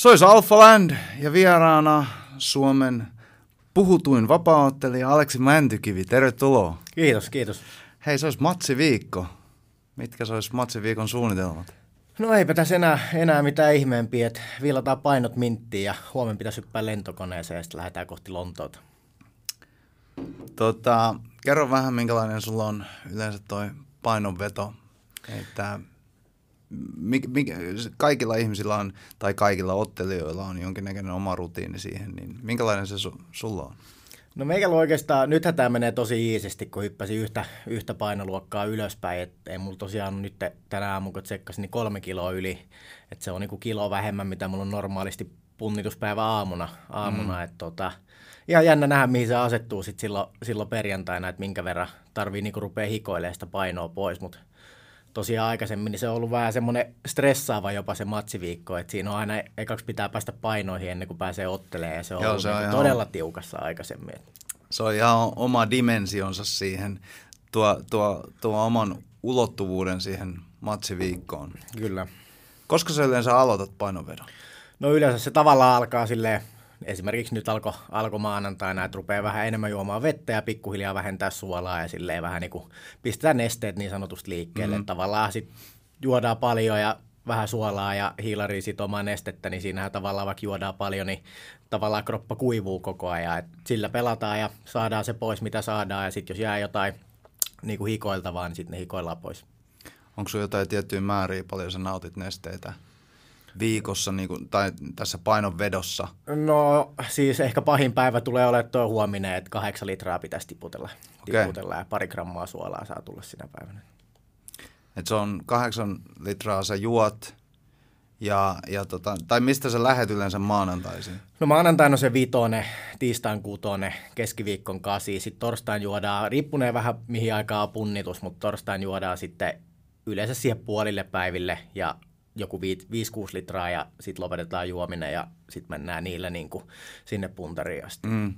Se olisi Alpha Land ja vieraana Suomen puhutuin vapaaottelija Aleksi Mäntykivi. Tervetuloa. Kiitos, kiitos. Hei, se olisi matsiviikko. Mitkä se olisi matsiviikon suunnitelmat? No eipä tässä enää, enää mitään ihmeempiä, että viilataan painot minttiin ja huomenna pitäisi hyppää lentokoneeseen ja sitten lähdetään kohti Lontoota. Tota, kerro vähän, minkälainen sulla on yleensä toi painonveto. Että mik, mik, kaikilla ihmisillä on, tai kaikilla ottelijoilla on jonkinnäköinen oma rutiini siihen, niin minkälainen se su, sulla on? No meikällä oikeastaan, nythän tämä menee tosi iisisti, kun hyppäsin yhtä, yhtä painoluokkaa ylöspäin. Et ei mulla tosiaan nyt tänä aamulla, kun tsekkasin, niin kolme kiloa yli. Et se on niinku kilo vähemmän, mitä mulla on normaalisti punnituspäivä aamuna. aamuna mm. et tota, ihan jännä nähdä, mihin se asettuu sit silloin, silloin perjantaina, että minkä verran tarvii niinku rupea hikoilemaan sitä painoa pois. Mutta tosiaan aikaisemmin, niin se on ollut vähän semmoinen stressaava jopa se matsiviikko, että siinä on aina ekaksi pitää päästä painoihin ennen kuin pääsee ottelemaan ja se on, Joo, ollut se on niin todella tiukassa aikaisemmin. Se on ihan oma dimensionsa siihen, tuo, tuo, tuo oman ulottuvuuden siihen matsiviikkoon. Kyllä. Koska sä yleensä aloitat painovedon? No yleensä se tavallaan alkaa silleen esimerkiksi nyt alkoi alko maanantaina, että rupeaa vähän enemmän juomaan vettä ja pikkuhiljaa vähentää suolaa ja silleen vähän niin kuin pistetään nesteet niin sanotusti liikkeelle. Mm. Tavallaan sitten juodaan paljon ja vähän suolaa ja hiilari sit omaa nestettä, niin siinähän tavallaan vaikka juodaan paljon, niin tavallaan kroppa kuivuu koko ajan. Et sillä pelataan ja saadaan se pois, mitä saadaan, ja sitten jos jää jotain niin kuin hikoiltavaa, niin sitten ne hikoillaan pois. Onko sinulla jotain tiettyjä määriä, paljon sä nautit nesteitä? Viikossa niin kuin, tai tässä painonvedossa? No siis ehkä pahin päivä tulee olemaan tuo huominen, että kahdeksan litraa pitäisi tiputella, okay. tiputella ja pari grammaa suolaa saa tulla sinä päivänä. Et se on kahdeksan litraa sä juot, ja, ja tota, tai mistä sä lähet yleensä maanantaisin? No maanantaina on se vitone, tiistain kutone, keskiviikkon kasi, sitten torstain juodaan, riippuneen vähän mihin aikaa punnitus, mutta torstain juodaan sitten yleensä siihen puolille päiville ja joku 5-6 litraa ja sitten lopetetaan juominen ja sitten mennään niillä niin kuin sinne puntariin asti. Mm.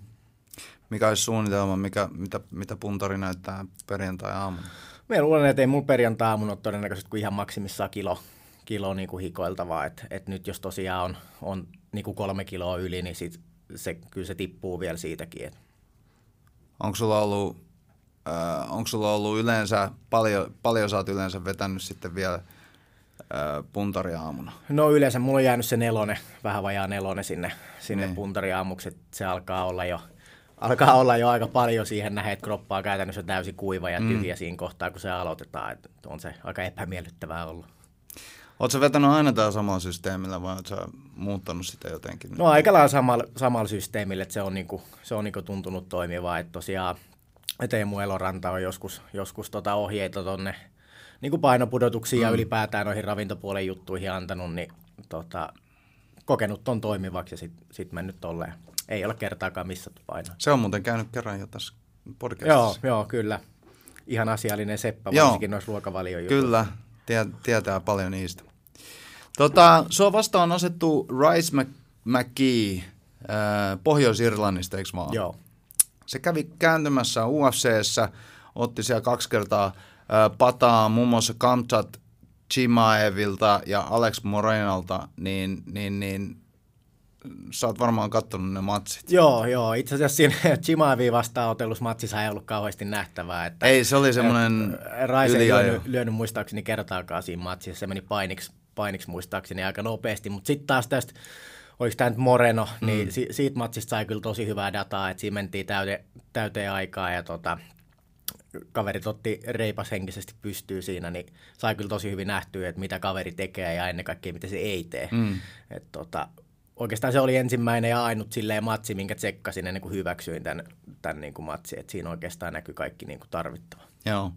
Mikä olisi suunnitelma, mikä, mitä, mitä puntari näyttää perjantai-aamuna? Me luulen, että ei mun perjantai-aamuna ole todennäköisesti kuin ihan maksimissaan kilo, kilo niin kuin hikoiltavaa. Et, et nyt jos tosiaan on, on niin kuin kolme kiloa yli, niin sit se, kyllä se tippuu vielä siitäkin. Et. Onko sulla ollut, äh, onko sulla ollut yleensä, paljon, paljon sä oot yleensä vetänyt sitten vielä – puntariaamuna? No yleensä mulla on jäänyt se nelonen, vähän vajaa nelonen sinne, sinne niin. puntariaamuksi, että se alkaa olla jo alkaa olla jo aika paljon siihen nähdä, että kroppa on käytännössä täysin kuiva ja mm. tyhjä mm. siinä kohtaa, kun se aloitetaan. Että on se aika epämiellyttävää ollut. Oletko vetänyt aina tällä samalla systeemillä vai oletko muuttanut sitä jotenkin? No aika lailla samalla, samalla systeemillä, että se on, niinku, se on niinku tuntunut toimivaa. Että tosiaan Teemu Eloranta on joskus, joskus tota ohjeita tuonne niin kuin painopudotuksiin mm. ja ylipäätään noihin ravintopuolen juttuihin antanut, niin tota, kokenut on toimivaksi ja sitten sit mennyt tolleen. Ei ole kertaakaan missattu painoa. Se on muuten käynyt kerran jo tässä podcastissa. Joo, joo kyllä. Ihan asiallinen seppä, joo. varsinkin noissa ruokavaliojutuissa. Kyllä, tie, tietää paljon niistä. Tota, sua vastaan asettu Rice McKee äh, Pohjois-Irlannista, eikö vaan? Joo. Se kävi kääntymässä UFCssä, otti siellä kaksi kertaa pataa muun muassa Kamchat Chimaevilta ja Alex Morenalta, niin, niin, niin sä oot varmaan katsonut ne matsit. Joo, joo. Itse asiassa siinä Chimaevin vastaanotelussa matsissa ei ollut kauheasti nähtävää. Että, ei, se oli semmoinen Raise ei lyönyt, lyönyt, muistaakseni kertaakaan siinä matsissa. Se meni painiksi, painiksi muistaakseni aika nopeasti. Mutta sitten taas tästä, oliko tämä nyt Moreno, niin mm. si, siitä matsista sai kyllä tosi hyvää dataa, että siinä mentiin täyte, täyteen aikaa ja tota, kaverit otti reipas henkisesti pystyy siinä, niin sai kyllä tosi hyvin nähtyä, että mitä kaveri tekee ja ennen kaikkea mitä se ei tee. Mm. Et tota, oikeastaan se oli ensimmäinen ja ainut silleen matsi, minkä tsekkasin ennen kuin hyväksyin tämän, tämän niin kuin matsi. Et siinä oikeastaan näkyy kaikki niin kuin tarvittava. Joo.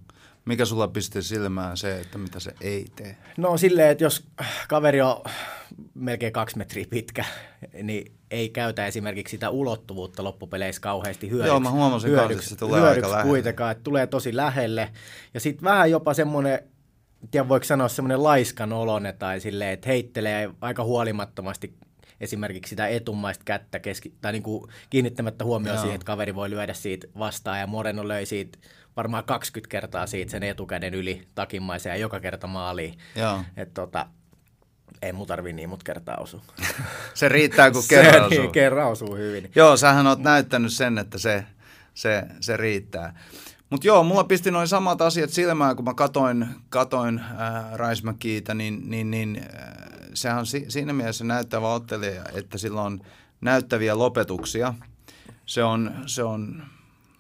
Mikä sulla pisti silmään se, että mitä se ei tee? No silleen, että jos kaveri on melkein kaksi metriä pitkä, niin ei käytä esimerkiksi sitä ulottuvuutta loppupeleissä kauheasti hyödyksi. Joo, mä huomasin hyödyksi, että se tulee hyödyksi aika kuitenkaan, että tulee tosi lähelle. Ja sitten vähän jopa semmoinen, tiedä voiko sanoa semmoinen laiskan olone tai silleen, että heittelee aika huolimattomasti esimerkiksi sitä etumaista kättä keski, tai niin kuin kiinnittämättä huomioon siihen, että kaveri voi lyödä siitä vastaan, ja Moreno löi siitä varmaan 20 kertaa siitä sen etukäden yli takimaisen ja joka kerta maaliin. Joo. Et tota, Ei mun tarvii niin mut kertaa osua. se riittää, kun kerran se, osuu. Niin, kerran osuu hyvin. Joo, sähän oot näyttänyt sen, että se, se, se riittää. Mutta joo, mulla pisti noin samat asiat silmään, kun mä katoin, katoin äh, Raismäkiitä, niin, niin, niin äh, sehän on si- siinä mielessä näyttävä ottelija, että sillä on näyttäviä lopetuksia. Se on, se on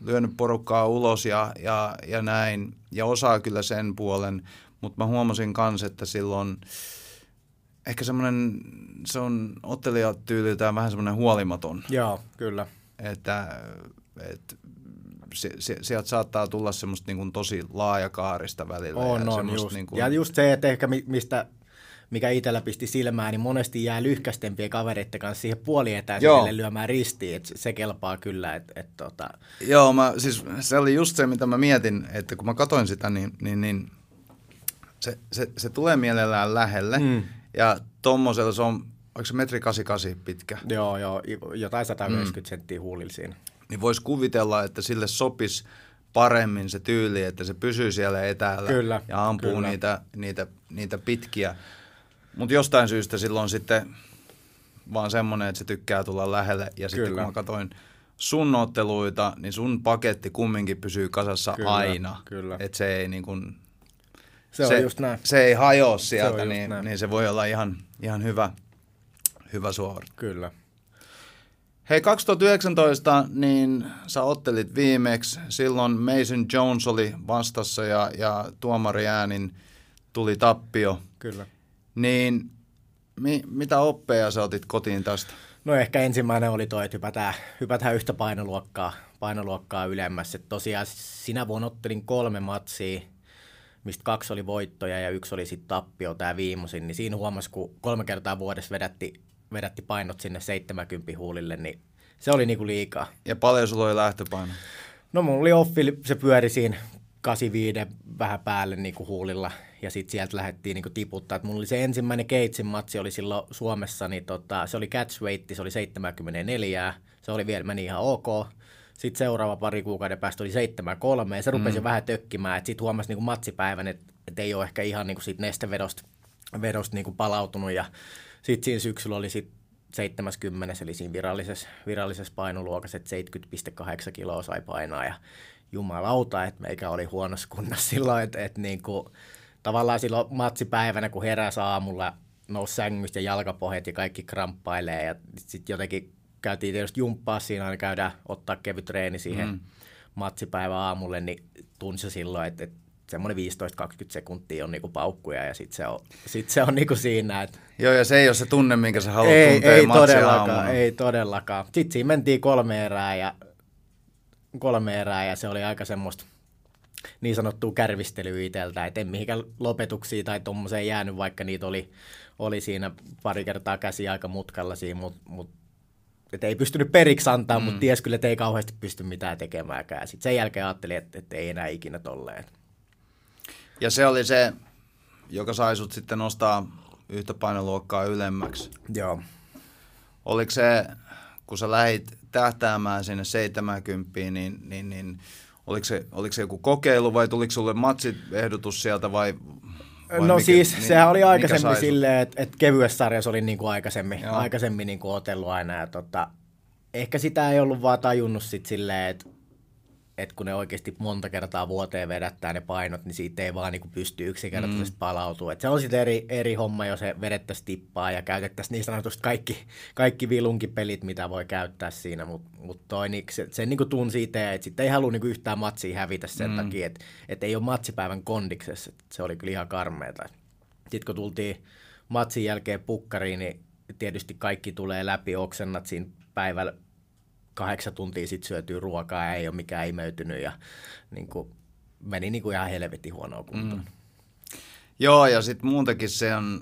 lyönyt porukkaa ulos ja, ja, ja näin, ja osaa kyllä sen puolen, mutta mä huomasin myös, että silloin ehkä semmoinen, se on ottelijatyyliltään vähän semmoinen huolimaton. Joo, kyllä. Että, että se, se, sieltä saattaa tulla semmoista niin kuin tosi laajakaarista välillä. On, ja on just. Niin kuin... Ja just se, että ehkä mistä, mikä itsellä pisti silmään, niin monesti jää lyhkästempien kavereiden kanssa siihen puolietäisyydelle lyömään ristiin, että se kelpaa kyllä. Että, että, tota... Joo, mä, siis se oli just se, mitä mä mietin, että kun mä katoin sitä, niin, niin, niin se, se, se tulee mielellään lähelle. Mm. Ja tommosella se on, onko se metri 88 pitkä? Joo, joo, jotain 190 mm. senttiä huulilla siinä niin voisi kuvitella, että sille sopisi paremmin se tyyli, että se pysyy siellä etäällä kyllä, ja ampuu kyllä. Niitä, niitä, niitä pitkiä. Mutta jostain syystä silloin sitten vaan semmoinen, että se tykkää tulla lähelle. Ja sitten kyllä. kun mä katsoin sun otteluita, niin sun paketti kumminkin pysyy kasassa kyllä, aina. Kyllä. Että se ei niin kuin, se, se, on just näin. se ei hajoa sieltä, se niin, niin se voi olla ihan, ihan hyvä, hyvä suori. Kyllä. Hei, 2019 niin sä ottelit viimeksi. Silloin Mason Jones oli vastassa ja, ja tuomari äänin tuli tappio. Kyllä. Niin mi, mitä oppeja sä otit kotiin tästä? No ehkä ensimmäinen oli toi, että hypätään, hypätään yhtä painoluokkaa, painoluokkaa ylemmässä. Et tosiaan sinä vuonna ottelin kolme matsia, mistä kaksi oli voittoja ja yksi oli sitten tappio, tämä viimeisin. Niin siinä huomasi, kun kolme kertaa vuodessa vedätti vedätti painot sinne 70 huulille, niin se oli niinku liikaa. Ja paljon sulla oli lähtöpaino? No mulla oli offi, se pyöri siinä 85 vähän päälle niinku huulilla ja sitten sieltä lähdettiin niinku tiputtaa. Et mulla oli se ensimmäinen Keitsin matsi oli silloin Suomessa, niin tota, se oli catch weight, se oli 74, se oli vielä, meni ihan ok. Sitten seuraava pari kuukauden päästä oli 7-3 ja se rupesi mm. vähän tökkimään, sitten huomasi niinku matsipäivän, että et ei ole ehkä ihan niinku siitä nestevedosta vedosta niinku palautunut ja sitten siinä syksyllä oli sit 70, eli siinä virallisessa, virallisessa painoluokassa, että 70,8 kiloa sai painaa ja jumalauta, että meikä oli huonossa kunnossa silloin, että, että niin kuin, tavallaan silloin matsipäivänä, kun heräsi aamulla, nousi sängystä ja jalkapohjat ja kaikki kramppailee ja sitten jotenkin käytiin tietysti jumppaa siinä, aina käydään ottaa kevyt treeni siihen mm. matsipäivän aamulle, niin tunsi silloin, että, että semmoinen 15-20 sekuntia on niinku paukkuja ja sitten se on, sit se on niinku siinä. Että Joo, ja se ei ole se tunne, minkä sä haluat ei, tuntea ei todellakaan, ei todellakaan. Sitten siinä mentiin kolme erää ja, kolme erää ja se oli aika semmoista niin sanottua kärvistelyä itseltä, että en mihinkään lopetuksia tai tuommoiseen jäänyt, vaikka niitä oli, oli siinä pari kertaa käsi aika mutkalla siinä, mutta mut, et ei pystynyt periksi antaa, mm. mutta ties kyllä, että ei kauheasti pysty mitään tekemäänkään. Sitten sen jälkeen ajattelin, että, että ei enää ikinä tolleen. Ja se oli se, joka sai sut sitten nostaa yhtä painoluokkaa ylemmäksi. Joo. Oliko se, kun sä lähit tähtäämään sinne 70, niin, niin, niin oliko, se, oliko se joku kokeilu vai tuliko sulle matsiehdotus sieltä vai, vai No mikä, siis niin, sehän oli aikaisemmin silleen, että, että kevyessä sarjassa oli niin kuin aikaisemmin, Joo. aikaisemmin niin kuin otellut aina ja tota, ehkä sitä ei ollut vaan tajunnut sitten silleen, että että kun ne oikeasti monta kertaa vuoteen vedättää ne painot, niin siitä ei vaan niin pysty yksinkertaisesti mm. palautua. Et se on sitten eri, eri homma, jos se vedettäisiin tippaa ja käytettäisiin niin sanotusti kaikki, kaikki vilunkipelit, mitä voi käyttää siinä, mutta mut toi, niin se, se niin tunsi itse, että sitten ei halua niin yhtään matsia hävitä sen mm. takia, että et ei ole matsipäivän kondiksessa. Et se oli kyllä ihan karmeeta. Sitten kun tultiin matsin jälkeen pukkariin, niin tietysti kaikki tulee läpi, oksennat siinä päivällä kahdeksan tuntia sitten syötyy ruokaa ja ei ole mikään imeytynyt ja niin kuin, meni niin kuin ihan helvetin huonoa kuntoon. Mm. Joo, ja sitten muutenkin se on,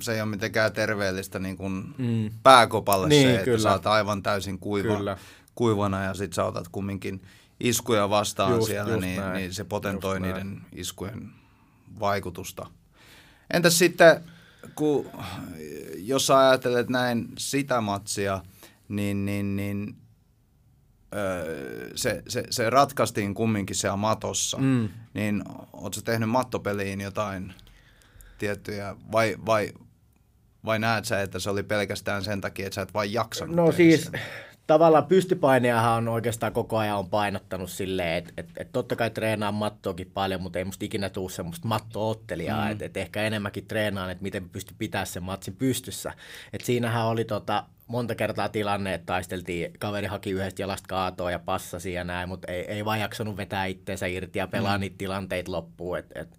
se ei ole mitenkään terveellistä niin kuin mm. pääkopalle niin, se, että kyllä. sä oot aivan täysin kuiva, kyllä. kuivana ja sitten sä otat kumminkin iskuja vastaan just, siellä, just niin, niin se potentoi just niiden näin. iskujen vaikutusta. Entäs sitten, kun, jos sä ajattelet näin sitä matsia, niin, niin, niin se, se, se ratkaistiin kumminkin siellä matossa, mm. niin ootko tehnyt mattopeliin jotain tiettyjä, vai, vai vai näet sä, että se oli pelkästään sen takia, että sä et vain jaksanut No siis sitä? Tavallaan pystypaineahan on oikeastaan koko ajan on painottanut silleen, että et, et totta kai treenaan mattoakin paljon, mutta ei musta ikinä tule semmoista mattoottelijaa, mm. että et ehkä enemmänkin treenaan, että miten pysty pitämään sen matsin pystyssä. Et siinähän oli tota, monta kertaa tilanne, että taisteltiin, kaveri haki yhdestä jalasta kaatoa ja passasi ja näin, mutta ei, ei vaan jaksanut vetää itseensä irti ja pelaa mm. niitä tilanteita loppuun. Et, et,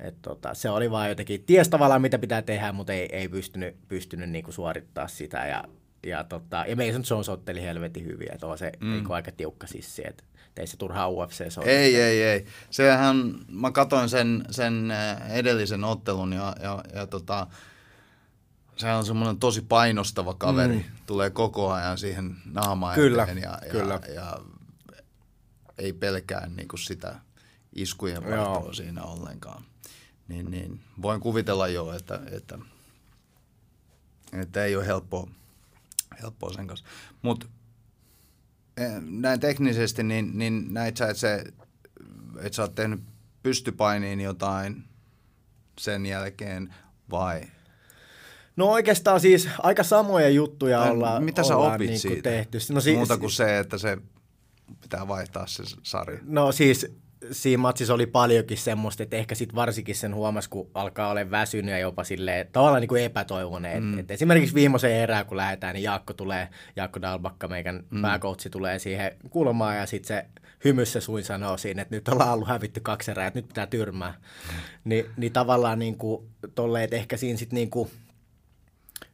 et tota, se oli vaan jotenkin, ties tavallaan mitä pitää tehdä, mutta ei, ei pystynyt, pystynyt niinku suorittaa sitä ja ja, tota, ja Mason Jones otteli helvetin hyviä, että on se mm. niin aika tiukka sissi, että ei se turhaa UFC se Ei, ei, ei. Sehän, mä katsoin sen, sen äh, edellisen ottelun ja, ja, ja tota, sehän on semmoinen tosi painostava kaveri. Mm. Tulee koko ajan siihen naamaan kyllä, eteen ja, kyllä. Ja, ja, ei pelkää niin kuin sitä iskujen vaihtoa siinä ollenkaan. Niin, niin, voin kuvitella jo, että, että, että ei ole helppoa helppoa sen kanssa. Mutta eh, näin teknisesti, niin, niin näit sä, että, se, että sä oot tehnyt pystypainiin jotain sen jälkeen vai? No oikeastaan siis aika samoja juttuja tai ollaan, Mitä sä ollaan opit niin siitä? tehty. No, si- Muuta kuin se, että se pitää vaihtaa se sarja. No siis siinä matsissa oli paljonkin semmoista, että ehkä sitten varsinkin sen huomasi, kun alkaa olla väsynyt ja jopa silleen, tavallaan niin kuin epätoivoinen. Mm. Et, esimerkiksi viimeisen erään, kun lähdetään, niin Jaakko tulee, Jaakko Dalbakka, meidän mm. pääkoutsi, tulee siihen kulmaan ja sitten se hymyssä suin sanoo siinä, että nyt ollaan ollut hävitty kaksi erää, että nyt pitää tyrmää. Mm. Ni, niin tavallaan niin kuin, tolle, että ehkä siinä sitten niin kuin,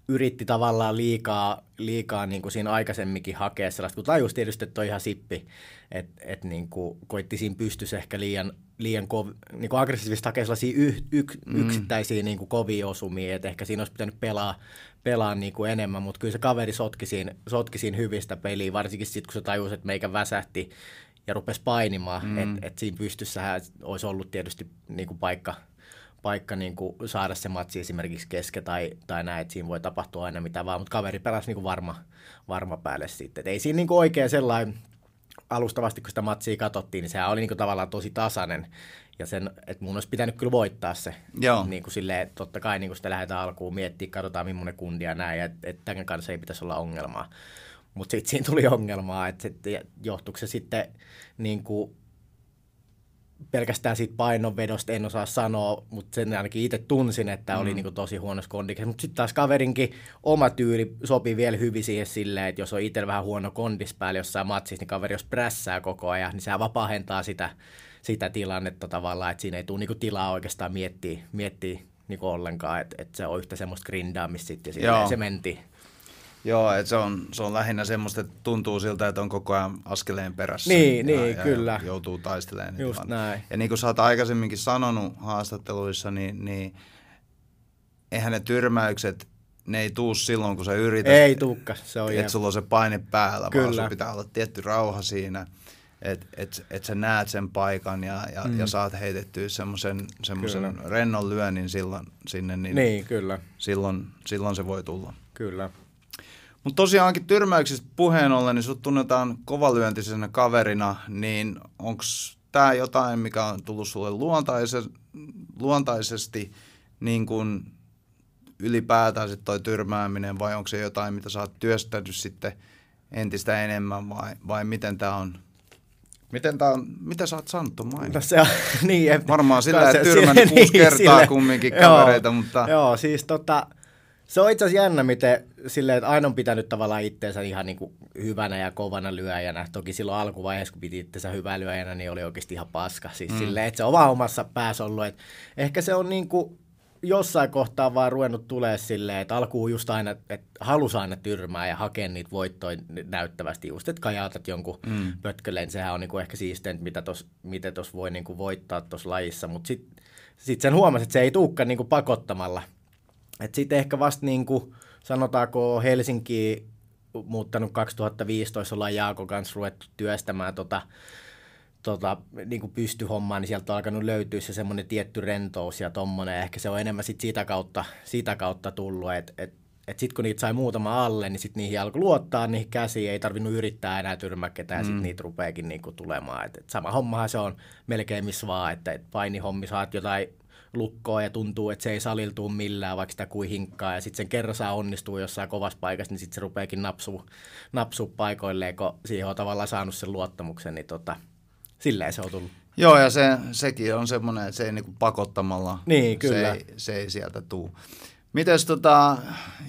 yritti tavallaan liikaa, liikaa niin kuin siinä aikaisemminkin hakea sellaista, kun tajus tietysti, että on ihan sippi, että et niin kuin koitti siinä pystyssä ehkä liian, liian kov, niin kuin aggressiivisesti hakea sellaisia y, y, mm. yksittäisiä niin kuin kovia osumia, että ehkä siinä olisi pitänyt pelaa, pelaa niin kuin enemmän, mutta kyllä se kaveri sotki siinä, sotki siinä hyvistä peliä, varsinkin sitten kun se tajusi, että meikä väsähti ja rupesi painimaan, mm. että et siinä pystyssähän olisi ollut tietysti niin kuin paikka, paikka niin kuin saada se matsi esimerkiksi keske tai, tai näin, että siinä voi tapahtua aina mitä vaan, mutta kaveri pelasi niin kuin varma, varma päälle sitten. Et ei siinä niin kuin oikein sellainen alustavasti, kun sitä matsia katsottiin, niin sehän oli niin kuin tavallaan tosi tasainen. Ja sen, että mun olisi pitänyt kyllä voittaa se. Joo. Niin kuin silleen, että totta kai niin kuin sitä lähdetään alkuun miettiä, katsotaan millainen kundi ja näin, että, että tämän kanssa ei pitäisi olla ongelmaa. Mutta sitten siinä tuli ongelmaa, että, johtuiko se sitten niin kuin pelkästään siitä painonvedosta en osaa sanoa, mutta sen ainakin itse tunsin, että oli mm. niin kuin tosi huonossa kondiksessa. Mutta sitten taas kaverinkin oma tyyli sopii vielä hyvin siihen silleen, että jos on itse vähän huono kondis päällä jossain matsissa, niin kaveri jos prässää koko ajan, niin sehän vapaahentaa sitä, sitä tilannetta tavallaan, että siinä ei tule niin tilaa oikeastaan miettiä, miettiä niin ollenkaan, että, että se on yhtä semmoista grindaamista sitten ja se menti. Joo, että se on, se on lähinnä semmoista, että tuntuu siltä, että on koko ajan askeleen perässä. Niin, ja, niin ja kyllä. Joutuu taistelemaan. Just vaan. näin. Ja niin kuin sä oot aikaisemminkin sanonut haastatteluissa, niin, niin eihän ne tyrmäykset, ne ei tuu silloin, kun sä yrität. Ei tuukka, se on Että sulla on se paine päällä, Kyllä. vaan sun pitää olla tietty rauha siinä, että et, et sä näet sen paikan ja, ja, mm. ja saat heitettyä semmoisen rennon lyönnin silloin sinne, niin, niin kyllä. Silloin, silloin se voi tulla. Kyllä. Mutta tosiaankin tyrmäyksistä puheen ollen, niin sut tunnetaan kovalyöntisenä kaverina, niin onko tämä jotain, mikä on tullut sulle luontaise, luontaisesti niin kuin ylipäätään sit toi tyrmääminen, vai onko se jotain, mitä sä oot työstänyt sitten entistä enemmän, vai, vai miten tämä on? Miten, tää on, mitä sä oot saanut tuon no se on, niin, et, Varmaan sillä, että tyrmännyt kuusi niin, kertaa sille, kumminkin kavereita, joo, mutta... Joo, siis tota, se on itse asiassa jännä, miten silleen, että aina on pitänyt tavallaan itteensä ihan niin kuin hyvänä ja kovana lyöjänä. Toki silloin alkuvaiheessa, kun piti itseensä hyvää lyöjänä, niin oli oikeasti ihan paska. Siis mm. silleen, että se on vaan omassa päässä ollut. Että ehkä se on niin kuin jossain kohtaa vaan ruvennut tulee silleen, että alkuun just aina, että halusi aina tyrmää ja hakea niitä voittoja näyttävästi just, että kajautat jonkun mm. pötköleen. Sehän on niinku ehkä siisteintä, mitä tos, miten tuossa voi niinku voittaa tuossa lajissa, mutta sitten sit sen huomasi, että se ei tulekaan niinku pakottamalla – sitten ehkä vasta niin kuin, sanotaanko Helsinki muuttanut 2015, ollaan Jaakon kanssa ruvettu työstämään tota, tota, niin kuin pystyhommaa, niin sieltä on alkanut löytyä se semmoinen tietty rentous ja tommonen. Ehkä se on enemmän sit sitä, kautta, sitä kautta tullut, että et, et sitten kun niitä sai muutama alle, niin sitten niihin alkoi luottaa niihin käsiin, ei tarvinnut yrittää enää tyrmää ketään, mm. sitten niitä rupeekin niinku tulemaan. Et, et sama hommahan se on melkein missä vaan, että et painihommi saat jotain lukkoon ja tuntuu, että se ei saliltuu millään, vaikka sitä kuin hinkkaa. Ja sitten sen kerran saa onnistuu jossain kovassa paikassa, niin sitten se rupeakin napsuu, napsuu paikoilleen, kun siihen on tavallaan saanut sen luottamuksen, niin tota, silleen se on tullut. Joo, ja se, sekin on semmoinen, että se ei niinku pakottamalla, Niin, kyllä. Se, ei, se ei sieltä tuu. Mites tota,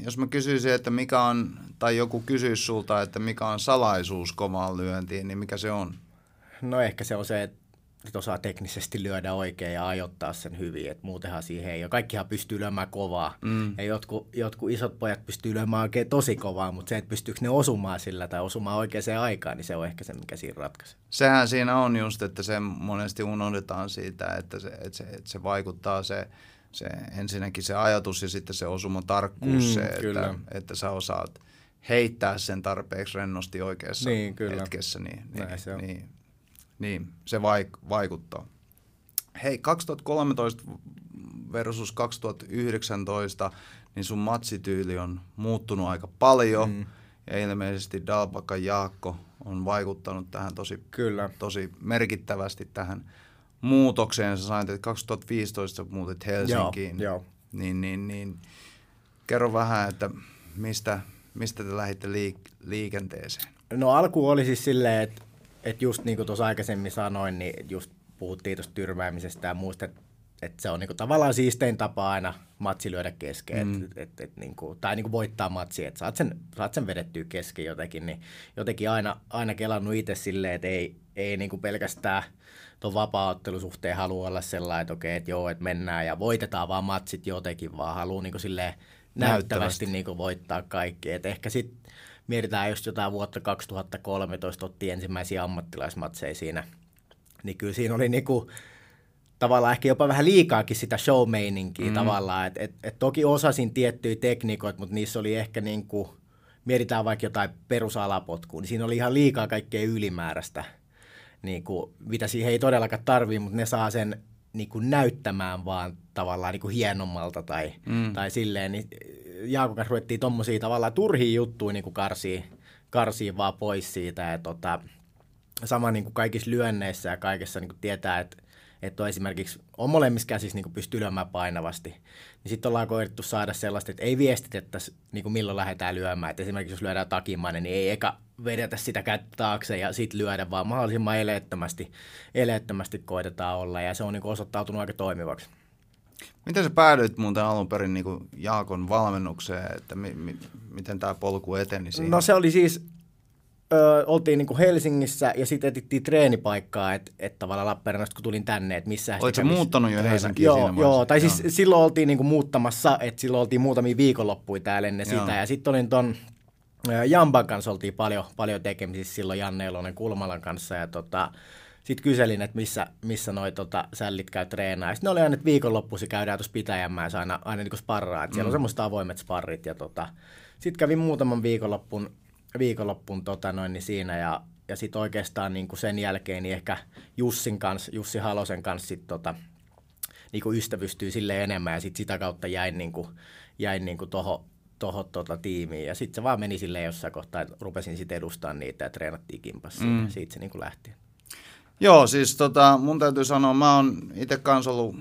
jos mä kysyisin, että mikä on, tai joku kysyisi sulta, että mikä on salaisuus kovaan lyöntiin, niin mikä se on? No ehkä se on se, että osaa teknisesti lyödä oikein ja ajoittaa sen hyvin, että muutenhan siihen ei ole. Kaikkihan pystyy lyömään kovaa mm. ja jotkut, jotkut isot pojat pystyy lyömään oikein tosi kovaa, mutta se, että pystyykö ne osumaan sillä tai osumaan oikeaan aikaan, niin se on ehkä se, mikä siinä ratkaisee. Sehän siinä on just, että se monesti unohdetaan siitä, että se, että se, että se vaikuttaa se, se ensinnäkin se ajatus ja sitten se osuma tarkkuus, mm, se, että, että sä osaat heittää sen tarpeeksi rennosti oikeassa niin, kyllä. hetkessä, niin, niin, se, niin, niin, se vaik- vaikuttaa. Hei, 2013 versus 2019, niin sun matsityyli on muuttunut aika paljon, mm. ja ilmeisesti Dalbaka Jaakko on vaikuttanut tähän tosi, Kyllä. tosi merkittävästi tähän muutokseen. Sä sanoit, että 2015 muutit Helsinkiin. Joo, joo. Niin, niin, niin. Kerro vähän, että mistä, mistä te lähditte liik- liikenteeseen? No alku oli siis silleen, että, että just niin kuin tuossa aikaisemmin sanoin, niin just puhuttiin tuosta tyrmäämisestä ja muusta, että, että se on niin kuin tavallaan siistein tapa aina matsi lyödä kesken, mm. et, et, et, niin kuin, tai niin kuin voittaa matsi, että saat sen, saat sen vedettyä kesken jotenkin, niin jotenkin aina, aina kelannut itse silleen, että ei, ei niin kuin pelkästään – tuon vapaa-ottelusuhteen haluaa olla sellainen, että okei, että joo, että mennään ja voitetaan vaan matsit jotenkin, vaan haluaa niin silleen näyttävästi niin kuin voittaa kaikki. Et ehkä sitten mietitään just jotain vuotta 2013, otti ensimmäisiä ammattilaismatseja siinä, niin kyllä siinä oli niin kuin, tavallaan ehkä jopa vähän liikaakin sitä show mm. tavallaan, että et, et toki osasin tiettyjä tekniikoita, mutta niissä oli ehkä niin kuin, mietitään vaikka jotain perusalapotkuun, niin siinä oli ihan liikaa kaikkea ylimääräistä – niin kuin, mitä siihen ei todellakaan tarvii, mutta ne saa sen niin kuin näyttämään vaan tavallaan niin kuin hienommalta tai, mm. tai silleen, niin Jaakon kanssa ruvettiin tommosia tavallaan turhia juttuja niin kuin karsii, karsii vaan pois siitä, ja tota, sama niin kuin kaikissa lyönneissä ja kaikessa niin kuin tietää, että että on esimerkiksi on molemmissa käsissä niin pystyy lyömään painavasti. Niin sitten ollaan koetettu saada sellaista, että ei viestitettäisi niin kuin milloin lähdetään lyömään. Et esimerkiksi jos lyödään takimainen, niin ei eka vedetä sitä kättä taakse ja sitten lyödä, vaan mahdollisimman eleettömästi, eleettömästi koitetaan olla. Ja se on niin osoittautunut aika toimivaksi. Miten sä päädyit muuten alun perin niin Jaakon valmennukseen, että mi- mi- miten tämä polku eteni siihen? No se oli siis ö, oltiin niin kuin Helsingissä ja sitten etittiin treenipaikkaa, että et tavallaan Lappeenrannasta kun tulin tänne, että missä Oletko muuttanut jo Helsinkiin joo, siinä Joo, tai siis joo. silloin oltiin niin kuin muuttamassa, että silloin oltiin muutamia viikonloppuja täällä ennen joo. sitä ja sitten olin ton Jamban kanssa oltiin paljon, paljon tekemisissä silloin Janne Elonen Kulmalan kanssa ja tota, sitten kyselin, että missä, missä noi tota, sällit käy treenaa. Sitten ne oli aina, että viikonloppuisin käydään tuossa Pitäjänmäessä aina, aina niin sparraa. Siellä mm. on semmoista avoimet sparrit. Ja tota, sitten kävin muutaman viikonloppun viikonloppuun tota noin, niin siinä ja, ja sitten oikeastaan niin kuin sen jälkeen niin ehkä Jussin kanssa, Jussi Halosen kanssa sit, tota, niin kuin ystävystyy sille enemmän ja sitten sitä kautta jäin, niin kuin, jäin niin kuin toho, toho tota, tiimiin. Ja sitten se vaan meni sille jossain kohtaa, että rupesin sitten edustamaan niitä ja treenattiin kimpassa. Mm. Ja siitä se niin kuin lähti. Joo, siis tota, mun täytyy sanoa, mä oon itse kanssa ollut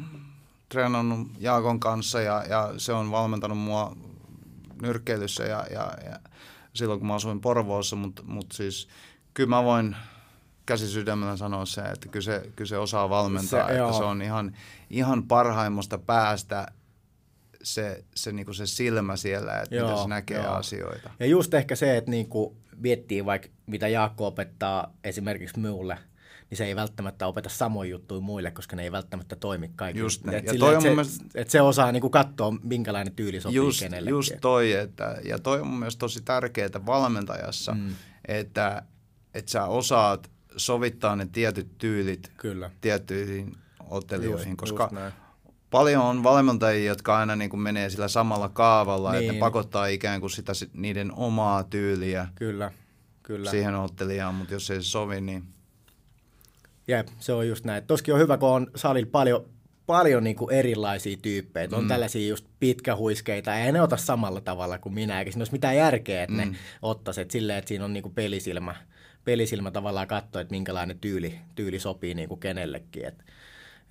treenannut Jaakon kanssa ja, ja se on valmentanut mua nyrkkeilyssä ja, ja, ja silloin, kun mä asuin Porvoossa, mutta mut siis kyllä mä voin käsi sydämellä sanoa se, että kyllä se, kyllä se osaa valmentaa, se, että se on ihan, ihan parhaimmasta päästä se, se, niin kuin se silmä siellä, että joo, miten se näkee joo. asioita. Ja just ehkä se, että niin kuin miettii vaikka mitä Jaakko opettaa esimerkiksi minulle – niin se ei välttämättä opeta samoja juttuja muille, koska ne ei välttämättä toimi kaikille. Just. Et ja toi on se, mielestä... et se osaa niinku katsoa, minkälainen tyyli sopii just, kenellekin. Just toi, että, ja toi on mun mielestä tosi tärkeää valmentajassa, mm. että, että sä osaat sovittaa ne tietyt tyylit Kyllä. tiettyihin ottelijoihin, just, koska just paljon on valmentajia, jotka aina niin kuin menee sillä samalla kaavalla, niin. että pakottaa ikään kuin sitä niiden omaa tyyliä kyllä, kyllä. siihen ottelijaan, mutta jos ei se sovi, niin Jep, se on just näin. Toskin on hyvä, kun on salilla paljon, paljon niin kuin erilaisia tyyppejä. Mm. On tällaisia just pitkähuiskeita, ei ne ota samalla tavalla kuin minä, eikä siinä olisi mitään järkeä, että mm. ne ottaisi. Että silleen, että siinä on niin kuin pelisilmä, pelisilmä tavallaan katsoa, että minkälainen tyyli, tyyli sopii niin kuin kenellekin. Et,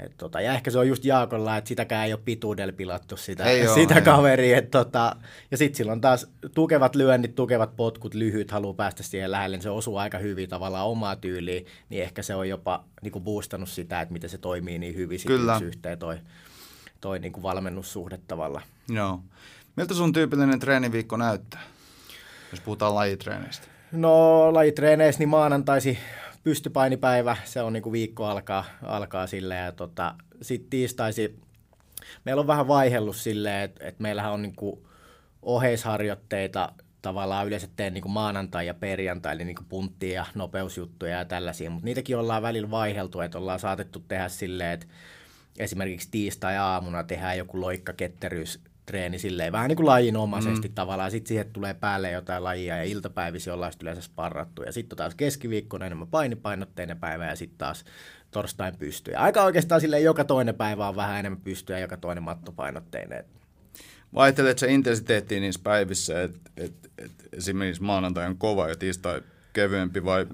Et tota, ja ehkä se on just Jaakolla, että sitäkään ei ole pituudella pilattu sitä, Ei sitä ei. kaveria. Et tota, ja sitten silloin taas tukevat lyönnit, tukevat potkut, lyhyt, haluaa päästä siihen lähelle, niin se osuu aika hyvin tavallaan omaa tyyliin, niin ehkä se on jopa niin kuin boostannut sitä, että miten se toimii niin hyvin Kyllä. yhteen toi, toi niin kuin valmennussuhde tavallaan. Joo. Miltä sun tyypillinen treeniviikko näyttää, jos puhutaan lajitreeneistä? No lajitreeneissä niin maanantaisi pystypainipäivä, se on niin kuin viikko alkaa, alkaa silleen ja tota, sitten tiistaisi, meillä on vähän vaihellut silleen, että, että meillähän on niin kuin oheisharjoitteita tavallaan yleensä teen niin kuin maanantai ja perjantai, eli niin kuin punttia ja nopeusjuttuja ja tällaisia, mutta niitäkin ollaan välillä vaiheltu, että ollaan saatettu tehdä silleen, että esimerkiksi tiistai-aamuna tehdään joku loikkaketteryys treeni silleen, vähän niin kuin lajinomaisesti mm. tavallaan, sitten siihen tulee päälle jotain lajia ja iltapäivisin ollaan yleensä sparrattu ja sitten taas keskiviikkona enemmän painipainotteinen päivä ja sitten taas torstain pystyä. Aika oikeastaan silleen joka toinen päivä on vähän enemmän pystyä ja joka toinen mattopainotteinen. Vaihtelet se intensiteettiä niissä päivissä, että et, et esimerkiksi maanantai on kova ja tiistai kevyempi vai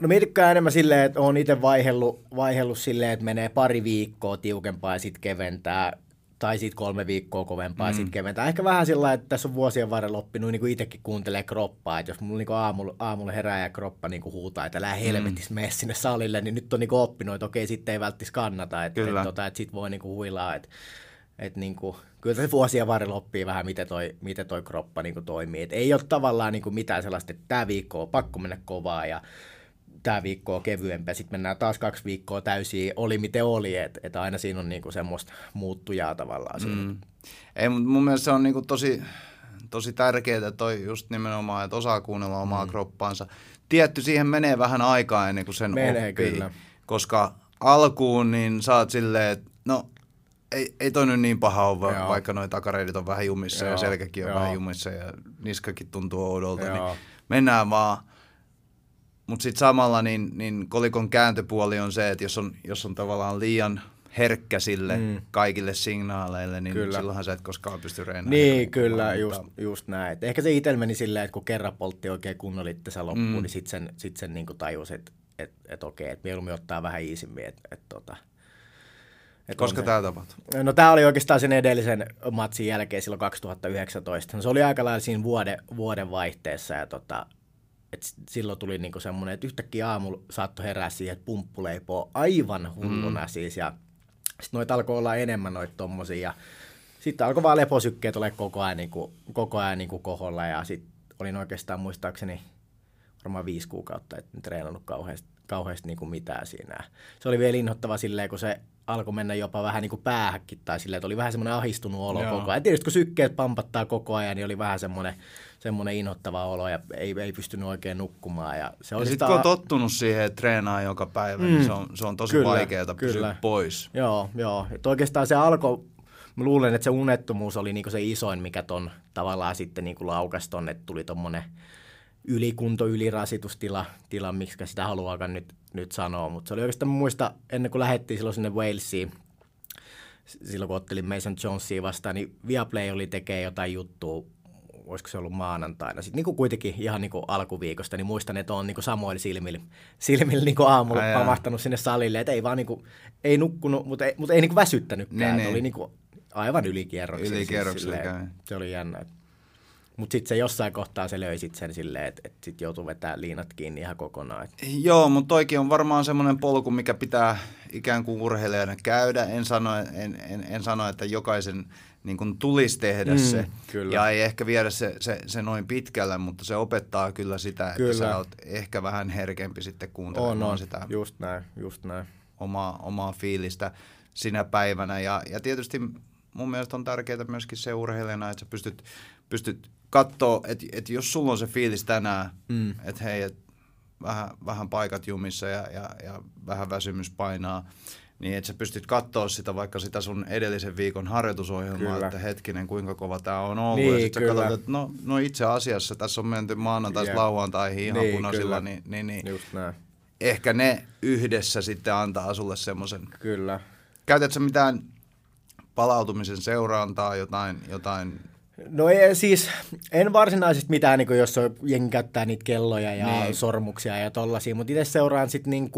No mietitkää enemmän silleen, että on itse vaihellut, vaihellut silleen, että menee pari viikkoa tiukempaa ja sitten keventää, tai sitten kolme viikkoa kovempaa mm. ja sitten keventää. Ehkä vähän sillä että tässä on vuosien varrella oppinut niin kuin itsekin kuuntelee kroppaa, että jos mulla niin aamulla, aamulla herää ja kroppa niin kuin huutaa, että älä helvetissä mene sinne salille, niin nyt on niin kuin oppinut, että okei, sitten ei välttis kannata, että, että, tota, että sitten voi niin kuin huilaa, että, että niin kuin, kyllä se vuosien varrella oppii vähän, miten toi, miten toi kroppa niin kuin toimii. Et ei ole tavallaan niin kuin mitään sellaista, että tämä viikko on pakko mennä kovaa ja tämä viikko on kevyempi, sitten mennään taas kaksi viikkoa täysiä, oli miten oli, että et aina siinä on niinku semmoista muuttujaa tavallaan. Siinä. Mm. Ei, mutta mun mielestä se on niinku tosi, tosi tärkeää toi just nimenomaan, että osaa kuunnella omaa mm. kroppaansa. Tietty, siihen menee vähän aikaa ennen kuin sen Menee oppii. kyllä. Koska alkuun niin oot silleen, että no ei, ei toi nyt niin paha ole, Joo. vaikka noi takareidit on vähän jumissa ja Joo, selkäkin on joo. vähän jumissa ja niskakin tuntuu oudolta, Joo. niin mennään vaan. Mutta sitten samalla niin, niin kolikon kääntöpuoli on se, että jos on, jos on tavallaan liian herkkä sille mm. Kaikille signaaleille, niin Kyllä. silloinhan sä et koskaan pysty reenaamaan. Niin, kyllä, just, just näin. Et ehkä se itsellä meni silleen, että kun kerran poltti oikein kunnolla itsensä loppuun, Mm. niin sitten sen, sit sen niinku tajusi, että et, et okei, että mieluummin ottaa vähän iisimmin. Et, et tota, et Koska tämä tapahtui? No tämä oli oikeastaan sen edellisen matsin jälkeen silloin 2019. No, se oli aika lailla siinä vuoden, vuoden vaihteessa ja tota, et silloin tuli niinku semmoinen, että yhtäkkiä aamulla saattoi herää siihen, että pumppuleipo on aivan hulluna mm. siis ja sitten noita alkoi olla enemmän noita tommosia ja sitten alkoi vaan leposykkeet olla koko ajan, niinku, koko ajan niinku koholla ja sitten olin oikeastaan muistaakseni varmaan viisi kuukautta, että en treenannut kauheasti, kauheasti niin kuin mitään siinä. Se oli vielä inhottava silleen, kun se alkoi mennä jopa vähän niin kuin päähänkin tai silleen, että oli vähän semmoinen ahistunut olo Joo. koko ajan. Tietysti kun sykkeet pampattaa koko ajan, niin oli vähän semmoinen, semmoinen inhottava olo ja ei, ei pystynyt oikein nukkumaan. Ja se Ja oli sitten kun on tottunut siihen, että treenaa joka päivä, mm. niin se on, se on tosi Kyllä, vaikeaa pysyä kyllä. pois. Joo, joo. Et oikeastaan se alkoi, mä luulen, että se unettomuus oli niinku se isoin, mikä ton tavallaan sitten niinku laukas ton, että tuli tommonen ylikunto, ylirasitustila, tila, miksi sitä haluaakaan nyt, nyt sanoa. Mutta se oli oikeastaan, muista, ennen kuin lähdettiin silloin sinne Walesiin, silloin kun ottelin Mason Jonesia vastaan, niin Viaplay oli tekee jotain juttua, olisiko se ollut maanantaina. Sitten niin kuin kuitenkin ihan niin kuin alkuviikosta, niin muistan, että on niin kuin samoilla silmillä, silmillä niin kuin aamulla Ai jaa. pamahtanut sinne salille, että ei vaan niin kuin, ei nukkunut, mutta ei, mutta ei niin kuin väsyttänytkään. Niin, Niin, niin. niin. Oli niin kuin aivan ylikierroksilla. Ylikierroksilla siis silleen, kävi. Se oli jännä. Mutta sitten se jossain kohtaa se löi sit sen silleen, että et sitten joutuu vetämään liinat kiinni ihan kokonaan. Et, Joo, mutta toikin on varmaan semmoinen polku, mikä pitää ikään kuin urheilijana käydä. En sano, en, en, en sano että jokaisen niin kuin tulisi tehdä Mm, se. kyllä. Ja ei ehkä viedä se, se, se noin pitkälle, mutta se opettaa kyllä sitä, että Kyllä. sä oot ehkä vähän herkempi sitten on, kuuntelemaan on. sitä Just näin, just näin. omaa, omaa fiilistä sinä päivänä. Ja, ja tietysti mun mielestä on tärkeää myöskin se urheilijana, että sä pystyt, pystyt katsoa, että, että jos sulla on se fiilis tänään, mm. että hei, et vähän, vähän paikat jumissa ja, ja, ja vähän väsymys painaa, niin että sä pystyt katsoa sitä vaikka sitä sun edellisen viikon harjoitusohjelmaa, Kyllä. että hetkinen, kuinka kova tämä on ollut. Niin, ja sitten sä katsot, että no, no itse asiassa tässä on menty maanantaista Jep. lauantaihin ihan Niin, punaisilla, kyllä. niin, niin, niin Just näin. ehkä ne yhdessä sitten antaa sulle semmoisen Kyllä. Käytätkö mitään palautumisen seurantaa, jotain, jotain No ei, siis en varsinaisesti mitään, niin jos on, jengi käyttää niitä kelloja ja Niin. sormuksia ja tollasia, mutta itse seuraan sitten niin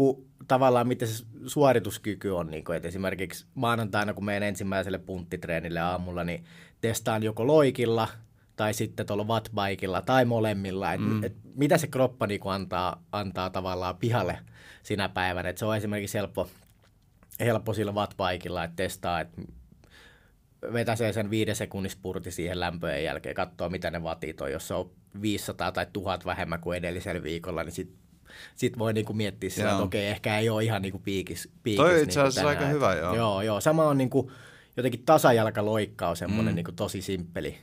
tavallaan miten se suorituskyky on. Niin kuin, että esimerkiksi maanantaina, kun menen ensimmäiselle punttitreenille aamulla, niin testaan joko loikilla tai sitten tuolla wattbikeilla tai molemmilla. Et, mm. et mitä se kroppa niin kuin antaa, antaa tavallaan pihalle sinä päivänä. Et se on esimerkiksi helppo, helppo sillä wattbikeilla, että testaa, että vetäsee sen viiden sekunnin spurti siihen lämpöjen jälkeen, katsoo mitä ne vatit on. Jos se on 500 tai 1000 vähemmän kuin edellisellä viikolla, niin sitten sit voi niinku miettiä sitä, että okei, ehkä ei ole ihan niinku piikis, piikis Toi niinku itse asiassa aika hyvä, joo. Joo, joo. Sama on niinku, jotenkin on semmoinen mm. niinku tosi simppeli.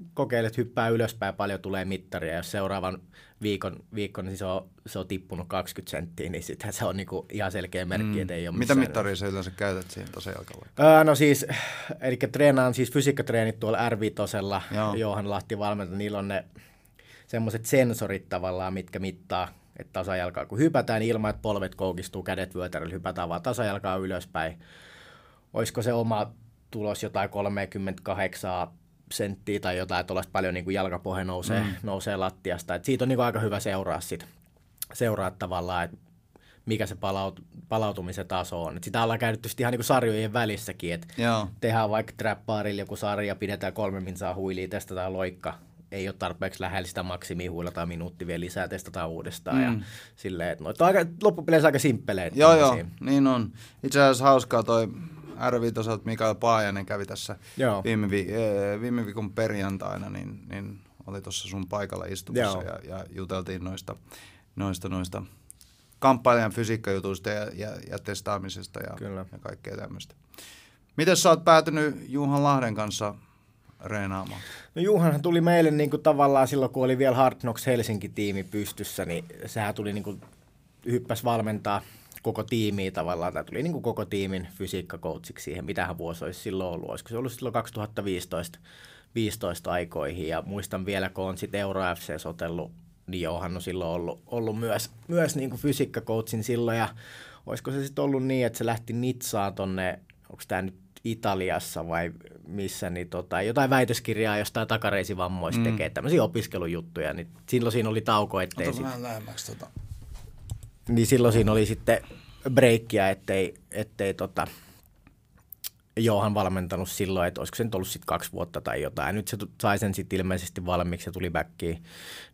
Et kokeilet hyppää ylöspäin, paljon tulee mittaria, ja jos seuraavan viikon, viikon niin se on, se on tippunut 20 senttiä, niin sitten se on niinku ihan selkeä merkki, mm. että ei ole Mitä mittaria sä yleensä käytät siihen tasajalkaloikkaan? Öö, no siis, eli treenaan siis fysiikkatreenit tuolla r Johan Lahti valmenta, niillä on ne semmoiset sensorit tavallaan, mitkä mittaa, että tasajalkaa kun hypätään niin ilman, että polvet koukistuu, kädet vyötärillä, hypätään vaan tasajalkaa ylöspäin. Olisiko se oma tulos jotain 38 senttiä tai jotain, että olisi paljon niin kuin jalkapohja nousee, mm. nousee lattiasta. Et siitä on niin kuin aika hyvä seuraa sit, seuraa tavallaan, että mikä se palaut, palautumisen taso on. Et sitä ollaan käytetty ihan niin kuin sarjojen välissäkin, että tehdään vaikka trap joku sarja, pidetään kolme minsaa huiliin, testataan loikka, ei ole tarpeeksi lähellä sitä maksimihuilla minuutti vielä lisää, testataan uudestaan. Mm. Ja silleen, että on aika, loppupeleissä aika simppeleitä. Joo, joo, niin on. Itse asiassa hauskaa toi r Mikael Paajanen kävi tässä joo. Viime, vi- ee, viime viikon perjantaina, niin, niin oli tuossa sun paikalla istumassa ja, ja juteltiin noista, noista, noista kamppailijan fysiikkajutuista ja, ja, ja testaamisesta ja, Kyllä. ja kaikkea tämmöistä. Miten sä oot päätynyt Juhan Lahden kanssa reenaamaan? No Juhanhan tuli meille niin kuin tavallaan silloin, kun oli vielä Hard Knocks Helsinki-tiimi pystyssä, niin sehän tuli niin kuin, hyppäs valmentaa koko tiimiä tavallaan, tai tuli niin kuin koko tiimin fysiikkakoutsiksi siihen, mitähän vuosi olisi silloin ollut. Olisiko se ollut silloin 2015 15 aikoihin, ja muistan vielä, kun on sitten Euro FC sotellut, niin Johan on silloin ollut, ollut myös, myös niin kuin fysiikkakoutsin silloin, ja olisiko se sitten ollut niin, että se lähti Nitsaan tonne, onko tämä nyt Italiassa vai missä, niin tota, jotain väitöskirjaa jostain takareisivammoista mm. tekee, tämmöisiä opiskelujuttuja, niin silloin siinä oli tauko, ettei sit... vähän lähemmäksi tota. Niin silloin siinä oli sitten breikkiä, ettei, ettei tota, Johan valmentanut silloin, että olisiko se nyt ollut sitten kaksi vuotta tai jotain. Nyt se sai sen sitten ilmeisesti valmiiksi ja tuli backiin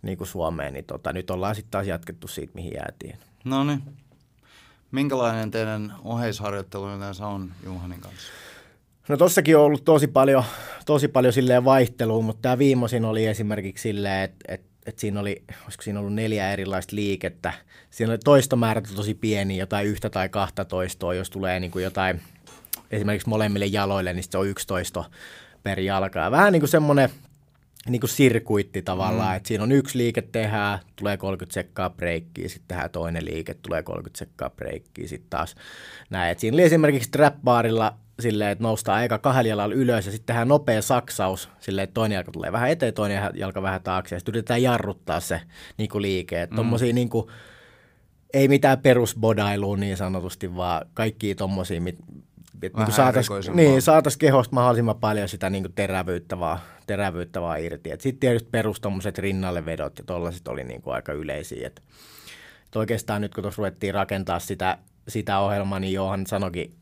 niin kuin Suomeen, niin tota, nyt ollaan sitten taas jatkettu siitä, mihin jäätiin. No niin. Minkälainen teidän oheisharjoittelu yleensä on Juhanin kanssa? No tossakin on ollut tosi paljon, tosi paljon silleen vaihtelua, mutta tämä viimeisin oli esimerkiksi silleen, että, että, että siinä oli, olisiko siinä ollut neljä erilaista liikettä. Siinä oli toistomäärät tosi pieni, jotain yhtä tai kahta toistoa, jos tulee niin kuin jotain esimerkiksi molemmille jaloille, niin se on yksi toisto per jalka. vähän niin kuin semmoinen niin kuin sirkuitti tavallaan, mm. että siinä on yksi liike tehdään, tulee 30 sekkaa breikkiä, sitten tehdään toinen liike, tulee 30 sekkaa breikkiä, sitten taas näin. Et siinä oli esimerkiksi trap barilla silleen, että noustaan eka kahdella jalalla ylös ja sitten tehdään nopea saksaus silleen, että toinen jalka tulee vähän eteen, toinen jalka vähän taakse ja sitten yritetään jarruttaa se niin kuin liike. Että mm. tommosia niin kuin, ei mitään perusbodailua niin sanotusti, vaan kaikki tommosia, mit, että niin saataisiin niin, saatais kehosta mahdollisimman paljon sitä niin kuin terävyyttä, vaan, terävyyttä vaan irti. Sitten tietysti perus rinnalle vedot ja tollaiset oli niin kuin aika yleisiä. Et, et oikeastaan nyt kun tuossa ruvettiin rakentaa sitä, sitä ohjelmaa, niin Johan sanoikin,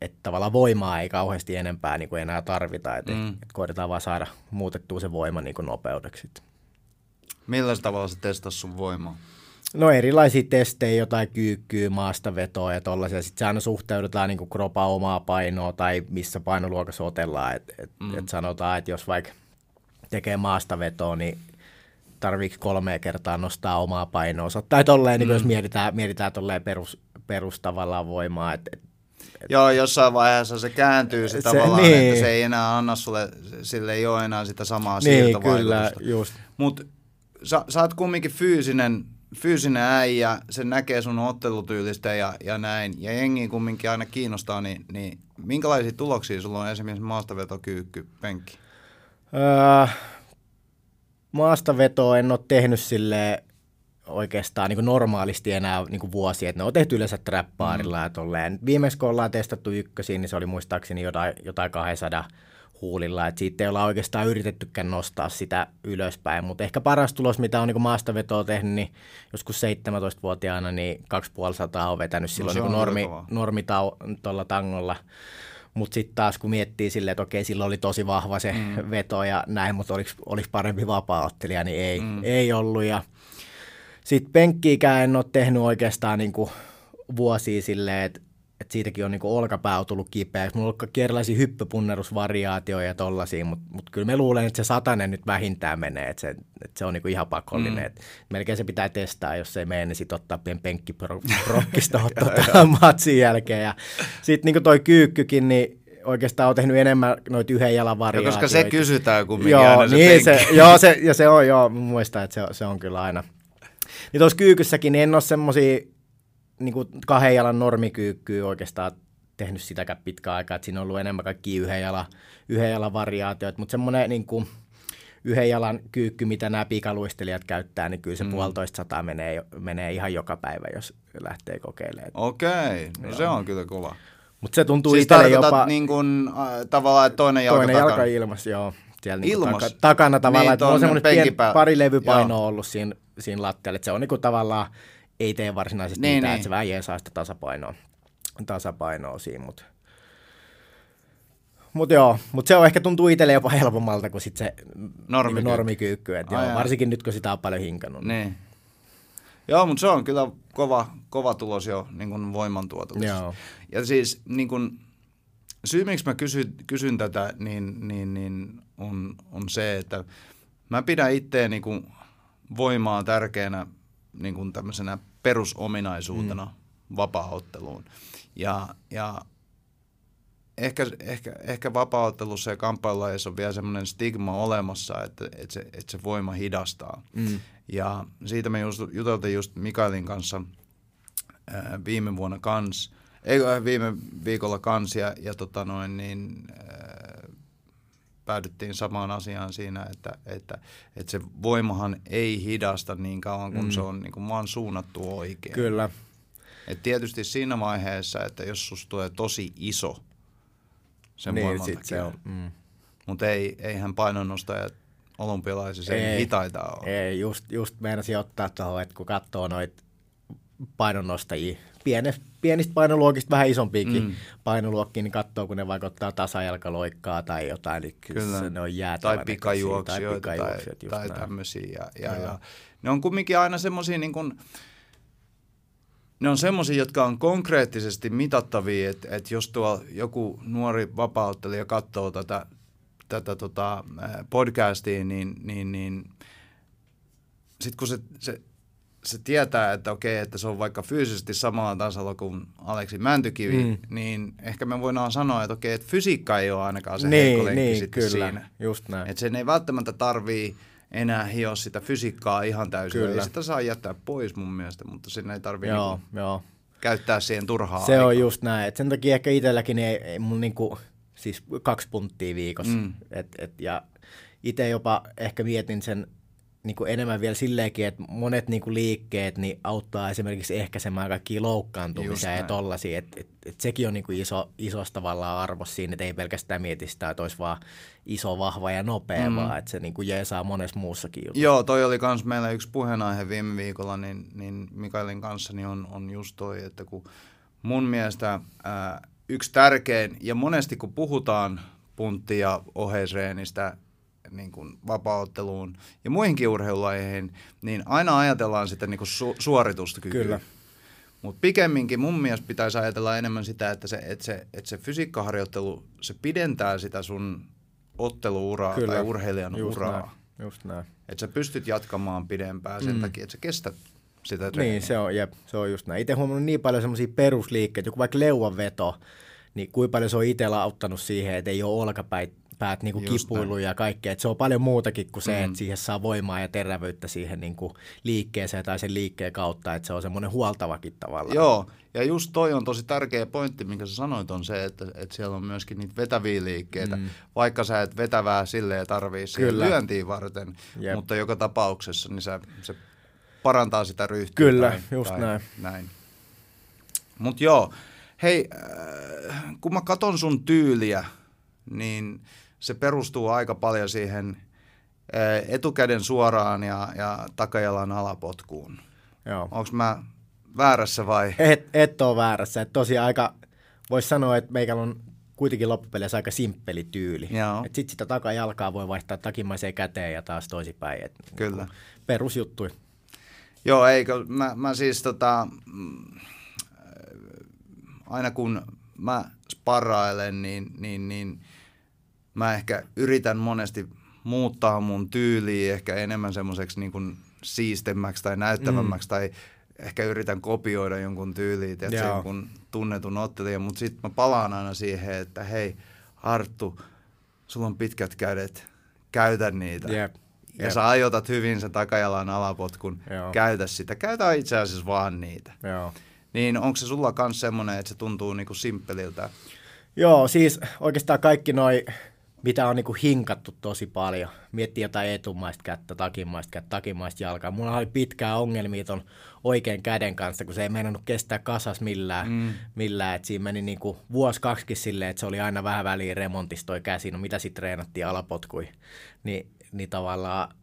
että tavallaan voimaa ei kauheasti enempää niin kuin enää tarvita, että mm. et koitetaan vaan saada muutettua se voima niin kuin nopeudeksi. Millä tavalla se testasi sun voimaa? No erilaisia testejä, jotain kyykkyä, maastavetoa ja tollaisia. Sitten se aina suhteudutaan niin kuin kropa omaa painoa tai missä painoluokassa otellaan. Et, et, mm. et sanotaan, että jos vaikka tekee maastavetoa, niin tarviiko kolme kertaa nostaa omaa painoa. Tai tolleen, mm. niin jos mietitään, mietitään tolleen perus, perus tavallaan voimaa, että et, et, Joo, jossain vaiheessa se kääntyy se, se tavallaan, niin. että se ei enää anna sulle, sille ei ole enää sitä samaa niin, siirtovaikutusta. Kyllä, just. Mutta sä, sä oot kumminkin fyysinen fyysinen äijä, se näkee sun ottelutyylistä ja, ja näin, ja jengi kumminkin aina kiinnostaa, niin, niin minkälaisia tuloksia sulla on esimerkiksi maastavetokyykky, penkki? Öö, maastavetoa en ole tehnyt sille oikeastaan niin kuin normaalisti enää niin kuin vuosia, että ne on tehty yleensä trappaarilla mm. ja tolleen. Viimeksi kun ollaan testattu ykkösiin, niin se oli muistaakseni jotain, jotain 200 huulilla, että siitä ei olla oikeastaan yritettykään nostaa sitä ylöspäin, mutta ehkä paras tulos, mitä on niin maastavetoa tehnyt, niin joskus 17-vuotiaana, niin 2500 on vetänyt silloin no, niin normi, normi tuolla tangolla, mutta sitten taas kun miettii silleen, että okei, silloin oli tosi vahva se mm. veto ja näin, mutta oliko, oliko parempi vapaa-ottelija, niin ei, mm. ei ollut. Ja sitten penkkiikään en ole tehnyt oikeastaan niin kuin vuosia silleen, että että siitäkin on niinku olkapää tullut kipeäksi. Mulla on ollut erilaisia hyppypunnerusvariaatioita ja tollaisia, mutta mut kyllä me luulen, että se satanen nyt vähintään menee, että se, että se on niinku ihan pakollinen. Mm. Et melkein se pitää testaa, jos se ei mene, niin sitten ottaa pien penkkiprokkista ottaa matsin jälkeen. Ja sitten niinku toi kyykkykin, niin oikeastaan on tehnyt enemmän noita yhden jalan variaatioita. Ja koska se kysytään kumminkin joo, aina se niin se, joo, se, ja se on, joo, muistan, että se, se on kyllä aina. Niin tuossa kyykyssäkin niin en ole semmoisia niin kahden jalan normikyykkyä oikeastaan tehnyt sitäkään pitkään aikaa, että siinä on ollut enemmän kaikki yhden jalan, yhden jalan variaatioita, mutta semmoinen niin kuin, yhden jalan kyykky, mitä nämä pikaluistelijat käyttää, niin kyllä se mm. puolitoista sataa menee, menee ihan joka päivä, jos lähtee kokeilemaan. Okei, no se on kyllä kova. Mutta se tuntuu siis itselle jopa... niin äh, tavallaan, että toinen jalka Toinen takana. jalka ilmassa, joo. Siellä niin taka, takana tavallaan, niin, että on semmoinen pien, pari levypainoa ollut siinä, siinä lattialla, että se on niin kuin tavallaan ei tee varsinaisesti niin, mitään, niin. että se vähän jeesaa sitä tasapainoa, tasapainoa siinä, mutta mutta joo, mutta se on ehkä tuntuu itselle jopa helpommalta kuin sit se normikyykky. Niin normikyykky että joo, varsinkin nyt kun sitä on paljon hinkannut. Niin. Joo, mutta se on kyllä kova, kova tulos jo niin kuin voimantuotoksessa. Joo. Ja siis niin kuin, syy, miksi mä kysyn, kysyn tätä, niin, niin, niin on, on se, että mä pidän itseäni niin voimaa tärkeänä niin kuin tämmöisenä perusominaisuutena mm. vapaaotteluun. Ja, ja ehkä, ehkä, ehkä vapaaottelussa ja kamppailulajissa on vielä semmoinen stigma olemassa, että, että, se, että se voima hidastaa. Mm. Ja siitä me just, juteltiin just Mikaelin kanssa ää, viime vuonna kans, ei viime viikolla kans, ja, ja tota noin, niin, ää, päädyttiin samaan asiaan siinä, että, että, että se voimahan ei hidasta niin kauan, kun mm. se on niin kuin vaan suunnattu oikein. Kyllä. Et tietysti siinä vaiheessa, että jos susta tulee tosi iso sen niin, voiman takia, se on. Mm. mutta ei, eihän painonnostajat olympialaisissa ei, hitaita ole. Ei, just, just meinasin ottaa tuohon, että kun katsoo noita painonnostajia, pienestä, pienistä painoluokista vähän isompiakin mm. painoluokkia, niin katsoo, kun ne vaikuttaa tasajalkaloikkaa tai jotain, niin kyllä. ne on jäätävä Tai pikajuoksijoita tai, pikajuoksijoita, tai, tai tämmöisiä. Ja, ja, ja, ne on kumminkin aina semmoisia niin kuin, ne on semmoisia, jotka on konkreettisesti mitattavia, että, että jos tuo joku nuori vapauttelija katsoo tätä, tätä tota, podcastia, niin, niin, niin sitten kun se, se se tietää, että okei, että se on vaikka fyysisesti samalla tasolla kuin Aleksi Mäntykivi, mm. niin ehkä me voidaan sanoa, että okei, että fysiikka ei ole ainakaan se niin, heikko lenkki niin, sitten kyllä, siinä. just näin. Että sen ei välttämättä tarvii enää hioa sitä fysiikkaa ihan täysin. Kyllä. Ei sitä saa jättää pois mun mielestä, mutta sen ei tarvitse niinku joo. käyttää siihen turhaa Se aikaa. on just näin. Et sen takia ehkä itselläkin ei, ei mun niinku, siis kaksi punttia viikossa. Mm. Et, et, ja itse jopa ehkä mietin sen niin kuin enemmän vielä silleenkin, että monet niin kuin liikkeet niin auttaa esimerkiksi ehkäisemään kaikkia loukkaantumisia ja tollaisia. Että et, et sekin on niin kuin iso, isosta tavallaan arvo siinä, että ei pelkästään mieti sitä, että olisi vaan iso, vahva ja nopea, mm. vaan että se niin kuin jeesaa monessa muussakin jutussa. Joo, toi oli myös meillä yksi puheenaihe viime viikolla, niin, niin Mikaelin kanssa niin on, on just toi, että kun mun mielestä ää, yksi tärkein, ja monesti kun puhutaan puntti- ja oheisreenistä, niin kuin vapautteluun ja muihinkin urheilulajeihin, niin aina ajatellaan sitä niin kuin su- suoritusta kykyä. Kyllä. Mutta pikemminkin mun mielestä pitäisi ajatella enemmän sitä, että se, että se, että se fysiikkaharjoittelu, se pidentää sitä sun otteluuraa Kyllä. tai urheilijan Just uraa. Näin. Just näin. Että sä pystyt jatkamaan pidempään sen mm. takia, että sä kestät sitä treeniä. Niin, se on, jep, se on just näin. Itse huomannut niin paljon semmoisia perusliikkeitä, joku vaikka leuanveto, niin kuinka paljon se on itsellä auttanut siihen, että ei ole olkapäitä päät niin kipuilu ja kaikkea. Et se on paljon muutakin kuin se, mm. että siihen saa voimaa ja terävyyttä siihen niin kuin liikkeeseen tai sen liikkeen kautta, että se on semmoinen huoltavakin tavallaan. Joo, ja just toi on tosi tärkeä pointti, minkä sä sanoit, on se, että, että siellä on myöskin niitä vetäviä liikkeitä, mm. vaikka sä et vetävää silleen tarvii siihen lyöntiin varten, Jep. mutta joka tapauksessa niin sä, se parantaa sitä ryhtiä. Kyllä, tai, just tai näin. näin. Mutta joo, hei, äh, kun mä katon sun tyyliä, niin – se perustuu aika paljon siihen eh, etukäden suoraan ja, ja takajalan alapotkuun. Onko mä väärässä vai? Et, et ole väärässä. Et tosiaan aika, voisi sanoa, että meikällä on kuitenkin loppupeleissä aika simppeli tyyli. Sitten sitä takajalkaa voi vaihtaa takimaiseen käteen ja taas toisinpäin. Et, Kyllä. Perusjuttui. Joo, eikö, mä, mä siis tota, mm, aina kun mä sparrailen, niin, niin, niin mä ehkä yritän monesti muuttaa mun tyyliä ehkä enemmän semmoiseksi niin kuin siistemmäksi tai näyttävämmäksi mm. tai ehkä yritän kopioida jonkun tyyliin, että jonkun tunnetun ottelijan, mutta sitten mä palaan aina siihen, että hei Arttu, sulla on pitkät kädet, käytä niitä. Yep. Ja Jep. sä ajotat hyvin sen takajalan alapotkun, Joo. käytä sitä. Käytä itse asiassa vaan niitä. Joo. Niin onko se sulla myös semmoinen, että se tuntuu niinku simppeliltä? Joo, siis oikeastaan kaikki noi mitä on niinku hinkattu tosi paljon. Miettii jotain etumaista kättä, takimaista kättä, takimaista jalkaa. Mulla oli pitkää ongelmia ton oikein käden kanssa, kun se ei meinannut kestää kasas millään. Mm. millään. Et siinä meni niinku vuosi kaksikin silleen, että se oli aina vähän väliin remontissa toi käsi. No mitä sitten treenattiin alapotkui. Ni, niin tavallaan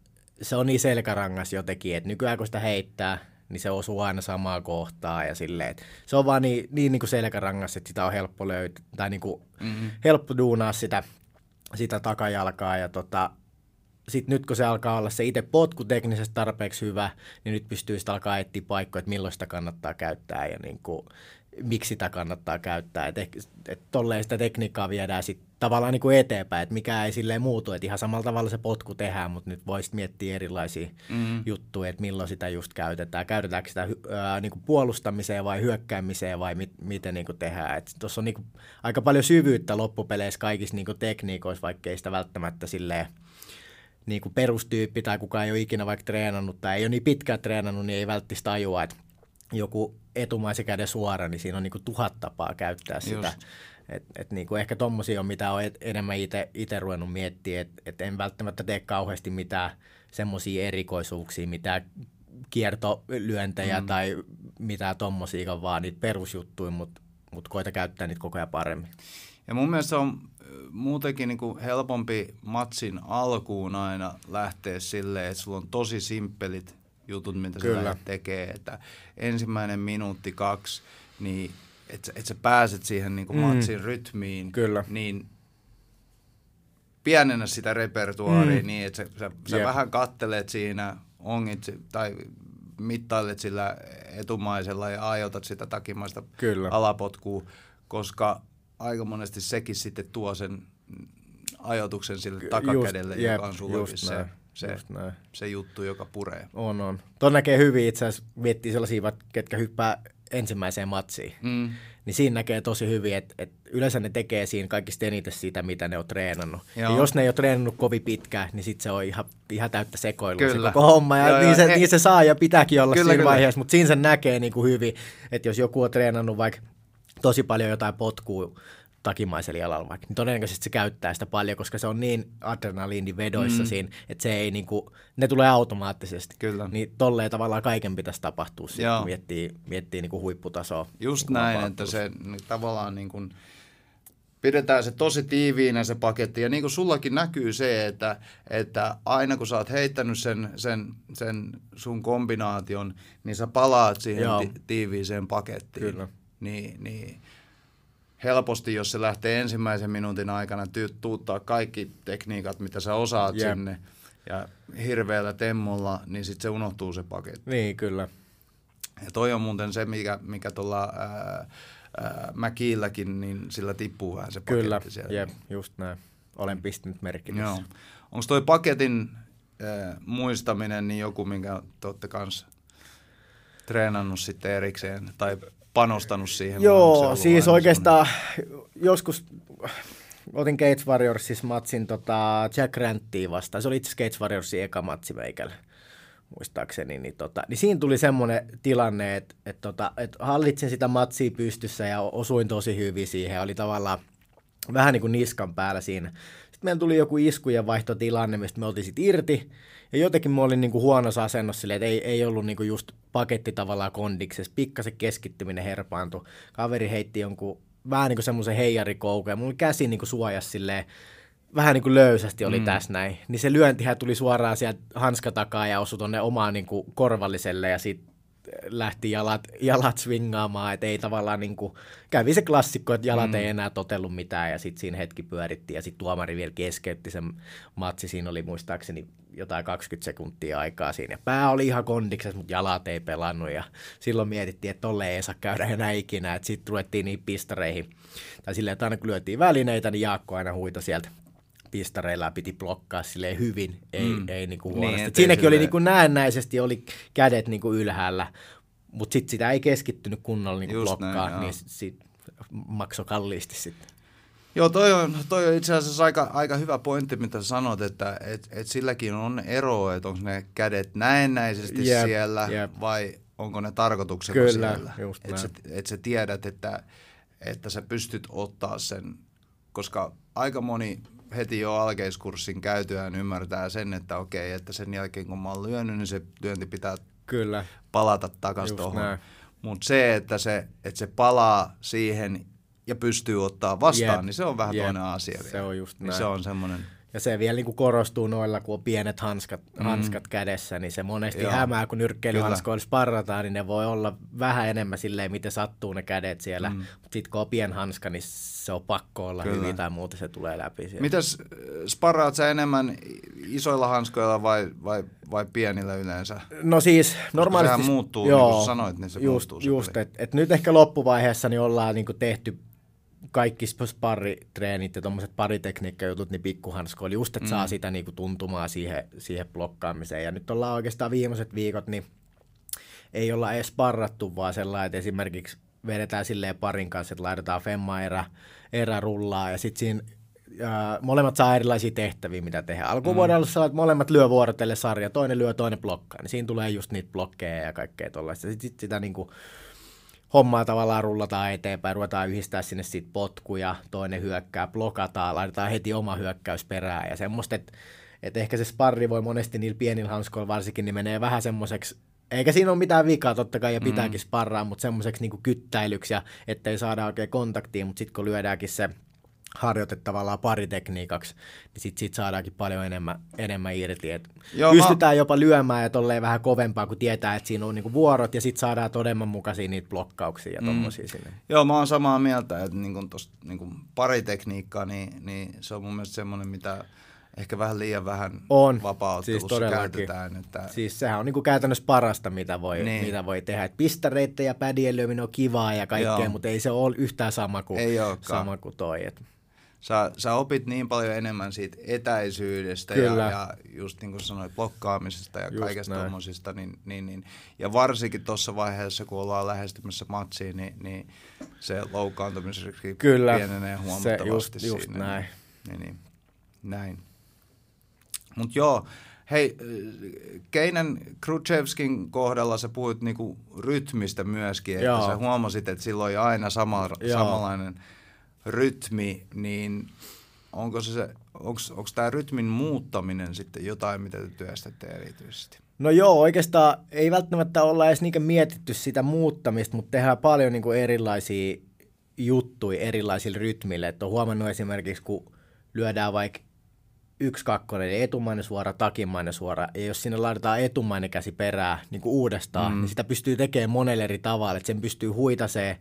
se on niin selkärangas jotenkin, että nykyään kun sitä heittää, niin se osuu aina samaa kohtaa ja silleen, että se on vaan niin, niin, niin kuin selkärangas, että sitä on helppo löytää, tai niin kuin mm-hmm. helppo duunaa sitä sitä takajalkaa ja tota, sitten nyt kun se alkaa olla se itse potku teknisesti tarpeeksi hyvä, niin nyt pystyy sitä alkaa etsiä paikkoja, että milloin sitä kannattaa käyttää ja niin kuin, miksi sitä kannattaa käyttää. Että et tolleen sitä tekniikkaa viedään sitten tavallaan niin kuin eteenpäin, että mikä ei silleen muutu, että ihan samalla tavalla se potku tehdään, mutta nyt voisi miettiä erilaisia mm. juttuja, että milloin sitä just käytetään. Käytetäänkö sitä ää, niin kuin puolustamiseen vai hyökkäämiseen vai mit, miten niin kuin tehdään. Tuossa on niin kuin aika paljon syvyyttä loppupeleissä kaikissa niin kuin tekniikoissa, vaikka ei sitä välttämättä silleen niin kuin perustyyppi tai kukaan ei ole ikinä vaikka treenannut tai ei ole niin pitkään treenannut, niin ei välttämättä tajua, että joku etumaisen käden suora, niin siinä on niin kuin tuhat tapaa käyttää Just. sitä. Et, et niin kuin ehkä tommosia on, mitä olen enemmän itse ruvennut miettimään, että et en välttämättä tee kauheasti mitään semmoisia erikoisuuksia, mitä kiertolyöntejä mm. tai mitä tommosiakaan, vaan niitä perusjuttuja, mutta mut koita käyttää niitä koko ajan paremmin. Ja mun mielestä on muutenkin niin kuin helpompi matsin alkuun aina lähteä silleen, että sulla on tosi simppelit jutut, mitä Kyllä. sä tekee. Että ensimmäinen minuutti, kaksi, niin että et sä pääset siihen niin kuin mm. matsin rytmiin, Kyllä. niin pienennä sitä repertuaaria mm. niin, että sä, sä, sä vähän kattelet siinä, ongit tai mittailet sillä etumaisella ja ajotat sitä takimaista Kyllä. alapotkua, koska aika monesti sekin sitten tuo sen ajotuksen sille takakädelle, just, joka on sulla se, se, se juttu, joka puree. On, on. Tuon näkee hyvin itse asiassa, miettii sellaisia, ketkä hyppää ensimmäiseen matsiin. Mm. Niin siinä näkee tosi hyvin, että, että yleensä ne tekee siinä kaikista eniten sitä, mitä ne on treenannut. Joo. Ja jos ne ei ole treenannut kovin pitkään, niin sitten se on ihan, ihan täyttä sekoilua se koko homma. Ja joo, niin, se, he... niin se saa ja pitääkin olla kyllä, siinä kyllä. vaiheessa, mutta siinä se näkee niin kuin hyvin, että jos joku on treenannut vaikka tosi paljon jotain potkua takimaisella jalalla vaikka, niin todennäköisesti se käyttää sitä paljon, koska se on niin adrenaliinivedoissa mm. siinä, että se ei niinku, ne tulee automaattisesti. Kyllä. Niin tolleen tavallaan kaiken pitäisi tapahtua sit, kun miettii, miettii niinku huipputasoa. Just näin, että se niin, tavallaan niin kuin, pidetään se tosi tiiviinä se paketti. Ja niin kuin sullakin näkyy se, että, että aina kun sä oot heittänyt sen, sen, sen sun kombinaation, niin sä palaat siihen ti- tiiviiseen pakettiin. Kyllä. Niin, niin helposti, jos se lähtee ensimmäisen minuutin aikana tuuttaa kaikki tekniikat, mitä sä osaat yep. sinne, ja hirveällä temmolla, niin sitten se unohtuu se paketti. Niin, kyllä. Ja toi on muuten se, mikä, mikä tuolla Mäkiilläkin, niin sillä tippuu vähän se paketti Kyllä, siellä. jep, just näin. Olen pistänyt merkki. Joo. Onko toi paketin äh, muistaminen niin joku, minkä te olette kanssa treenannut sitten erikseen, tai panostanut siihen? Joo, siis oikeastaan joskus otin Gates Warriorsis matsin tota Jack Granttiin vastaan. Se oli itse Gates Warriorsin eka matsi meikällä muistaakseni, niin, tota, niin siinä tuli semmoinen tilanne, että et tota, et hallitsin sitä matsia pystyssä ja osuin tosi hyvin siihen. Oli tavallaan vähän niin kuin niskan päällä siinä. Sitten meillä tuli joku iskujen vaihtotilanne, mistä me oltiin sitten irti. Ja jotenkin mä olin niinku huonossa asennossa silleen, että ei, ei ollut niinku just paketti tavallaan kondiksessa. Pikkasen keskittyminen herpaantui. Kaveri heitti jonkun vähän niinku semmoisen heijarikoukun ja mulla käsi niinku suojas silleen vähän niin kuin löysästi oli mm. tässä näin, niin se lyöntihän tuli suoraan sieltä hanskatakaa ja osui tuonne omaan niin kuin korvalliselle ja sitten lähti jalat, jalat swingaamaan, että ei tavallaan niin kuin, kävi se klassikko, että jalat mm. ei enää totellut mitään ja sitten siinä hetki pyöritti ja sitten tuomari vielä keskeytti sen matsi, siinä oli muistaakseni jotain 20 sekuntia aikaa siinä ja pää oli ihan kondiksessa, mutta jalat ei pelannut ja silloin mietittiin, että tolle ei saa käydä enää ikinä, että sitten ruvettiin niihin pistareihin tai silleen, että aina kun lyötiin välineitä, niin Jaakko aina huita sieltä pistareilla piti blokkaa sille hyvin, ei, mm. ei niinku niin, huonosti. Niin, Siinäkin sille... oli niinku näennäisesti oli kädet niinku ylhäällä, mutta sitten sitä ei keskittynyt kunnolla niinku blokkaa, näin, niin sit maksoi kalliisti sitten. Joo, toi on, toi on itse asiassa aika, aika hyvä pointti, mitä sanot, että et, et silläkin on ero, että onko ne kädet näennäisesti yep, siellä yep. vai onko ne tarkoituksella Kyllä, siellä. Että sä, et sä tiedät, että, että sä pystyt ottaa sen, koska aika moni heti jo alkeiskurssin käytyään ymmärtää sen, että okei, että sen jälkeen kun mä oon lyönyt, niin se lyönti pitää Kyllä. palata takaisin tuohon. Mutta se, että se, että se palaa siihen ja pystyy ottaa vastaan, yep. niin se on vähän yep. toinen asia. Se on just niin näin. se on semmoinen ja se vielä niin kuin korostuu noilla, kun on pienet hanskat, mm. hanskat kädessä, niin se monesti Joo. hämää, kun nyrkkeilyhanskoilla sparrataan, niin ne voi olla vähän enemmän silleen, miten sattuu ne kädet siellä. Mm. Sitten kun on pien hanska, niin se on pakko olla Kyllä. hyvin tai muuten se tulee läpi. Siellä. Mitäs äh, sparraat sä enemmän isoilla hanskoilla vai, vai, vai pienillä yleensä? No siis normaalisti... Sehän muuttuu, joo, niin kuin sanoit, niin se just, muuttuu. Just, että et nyt ehkä loppuvaiheessa niin ollaan niin kuin tehty kaikki sparritreenit ja tuommoiset paritekniikkajutut, niin pikkuhanskoilla, just että mm. saa sitä niinku tuntumaa siihen, siihen blokkaamiseen. Ja nyt ollaan oikeastaan viimeiset viikot, niin ei olla edes sparrattu, vaan sellainen, että esimerkiksi vedetään silleen parin kanssa, että laitetaan femma erä, erä rullaa ja sitten siinä ja molemmat saa erilaisia tehtäviä, mitä tehdään. Alkuun mm. olla että molemmat lyö vuorotelle sarja, toinen lyö, toinen blokkaa. Niin siinä tulee just niitä blokkeja ja kaikkea tuollaista. Sitten sit sitä niinku, hommaa tavallaan rullataan eteenpäin, ruvetaan yhdistää sinne siitä potkuja, toinen hyökkää, blokataan, laitetaan heti oma hyökkäys perään ja semmoista, että et ehkä se sparri voi monesti niillä pienillä hanskoilla varsinkin, niin menee vähän semmoiseksi eikä siinä ole mitään vikaa totta kai ja pitääkin mm. sparraa, mutta semmoiseksi niin kyttäilyksi ja ettei saada oikein kontaktia, mutta sitten kun lyödäänkin se harjoite tavallaan paritekniikaksi, niin sitten sit saadaankin paljon enemmän, enemmän irti. Et Joo, pystytään mä... jopa lyömään ja tolleen vähän kovempaa, kun tietää, että siinä on niinku vuorot ja sitten saadaan todenmukaisia niitä blokkauksia ja mm. sinne. Joo, mä oon samaa mieltä, että niinku tosta, niinku paritekniikkaa, niin, niin se on mun mielestä semmoinen, mitä ehkä vähän liian vähän on. vapauttelussa siis käytetään. Että... Siis sehän on niin kuin käytännössä parasta, mitä voi, niin. mitä voi tehdä. Et pistareitten ja pädien lyöminen on kivaa ja kaikkea, Joo. mutta ei se ole yhtään sama kuin, ei sama kuin toi. Et sä, sä opit niin paljon enemmän siitä etäisyydestä Kyllä. ja, ja just niin kuin sanoit, blokkaamisesta ja just kaikesta tuommoisista. Niin, niin, niin, ja varsinkin tuossa vaiheessa, kun ollaan lähestymässä matsiin, niin, niin se loukkaantumisriski Kyllä. pienenee huomattavasti se just, just siinä. näin. Niin, niin, näin. Mutta joo, hei, Keinen Khrushchevskin kohdalla sä puhuit niinku rytmistä myöskin, että joo. sä huomasit, että silloin oli aina sama, samanlainen – rytmi, niin onko se, onko tämä rytmin muuttaminen sitten jotain, mitä te työstätte erityisesti? No joo, oikeastaan ei välttämättä olla edes niinkään mietitty sitä muuttamista, mutta tehdään paljon niin kuin erilaisia juttuja erilaisille rytmille. Et on huomannut esimerkiksi, kun lyödään vaikka yksi kakkonen, eli etumainen suora, takimainen suora, ja jos sinne laitetaan etumainen käsi perään niin kuin uudestaan, mm. niin sitä pystyy tekemään monella eri tavalla, että sen pystyy huitaseen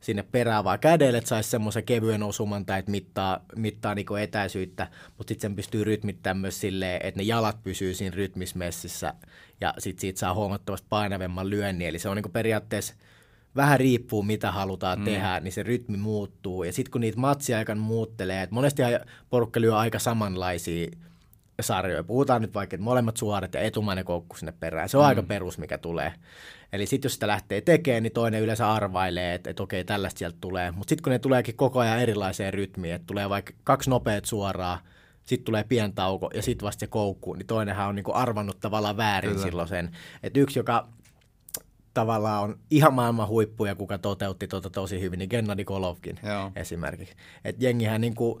sinne perään vaan kädelle, että saisi semmoisen kevyen osuman tai että mittaa, mittaa niin etäisyyttä, mutta sitten sen pystyy rytmittämään myös silleen, että ne jalat pysyy siinä rytmismessissä ja sitten siitä saa huomattavasti painavemman lyönnin. Eli se on niin periaatteessa vähän riippuu mitä halutaan mm. tehdä, niin se rytmi muuttuu. Ja sitten kun niitä matsiaikan muuttelee, että monesti porukka lyö aika samanlaisia sarjoja. Puhutaan nyt vaikka, että molemmat suorat ja etumainen koukku sinne perään. Se on mm. aika perus, mikä tulee. Eli sitten jos sitä lähtee tekemään, niin toinen yleensä arvailee, että, että okei, tällaista sieltä tulee. Mutta sitten kun ne tuleekin koko ajan erilaiseen rytmiin, että tulee vaikka kaksi nopeat suoraa, sitten tulee pientauko ja sitten vasta se koukku, niin toinenhan on niinku arvannut tavallaan väärin Kyllä. silloin sen. Että yksi, joka tavallaan on ihan maailman huippu ja kuka toteutti tuota tosi hyvin, niin Gennady Golovkin Joo. esimerkiksi. Että jengihän niinku,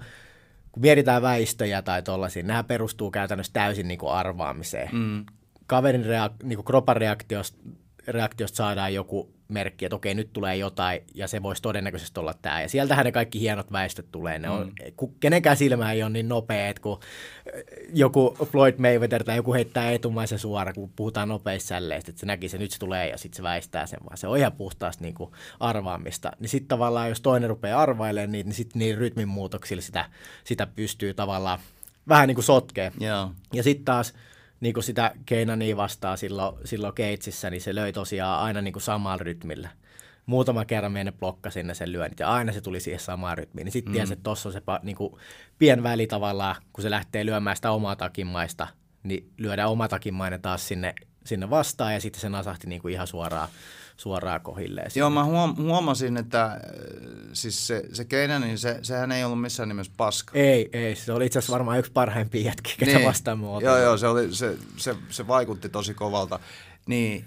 kun mietitään väistöjä tai tollaisia, nämä perustuu käytännössä täysin niinku arvaamiseen. Mm. Kaverin reak- niinku kropan reaktiosta, reaktiosta saadaan joku merkki, että okei, nyt tulee jotain, ja se voisi todennäköisesti olla tämä. Ja sieltähän ne kaikki hienot väistöt tulee. Ne on, mm. kun kenenkään silmä ei ole niin nopea, että kun joku Floyd Mayweather tai joku heittää etumaisen suora, kun puhutaan nopeissa sälleistä, että se näki se, nyt se tulee ja sitten se väistää sen, vaan se on ihan puhtaasti niin kuin arvaamista. Niin sitten tavallaan, jos toinen rupeaa arvailemaan niitä, niin sitten niin rytmin muutoksilla sitä, sitä pystyy tavallaan vähän niin kuin sotkee. Yeah. Ja sitten taas niin kuin sitä Keinania vastaa silloin, silloin Keitsissä, niin se löi tosiaan aina niin kuin samalla rytmillä. Muutama kerran meidän blokkasi ne sen lyönnit ja aina se tuli siihen samaan rytmiin. Niin sitten mm. tiesi, että tuossa on se niin kuin, pien väli tavallaan, kun se lähtee lyömään sitä omaa takimaista, niin lyödään oma takimainen taas sinne, sinne vastaan ja sitten se nasahti niin kuin ihan suoraan suoraan kohilleen. Joo, mä huom- huomasin, että äh, siis se, se Keinä, niin se, sehän ei ollut missään nimessä paska. Ei, ei. Se oli itse asiassa varmaan yksi parhaimpia jätkiä, ketä niin. vastaan muuta. Joo, joo, se, oli, se, se, se vaikutti tosi kovalta. Niin,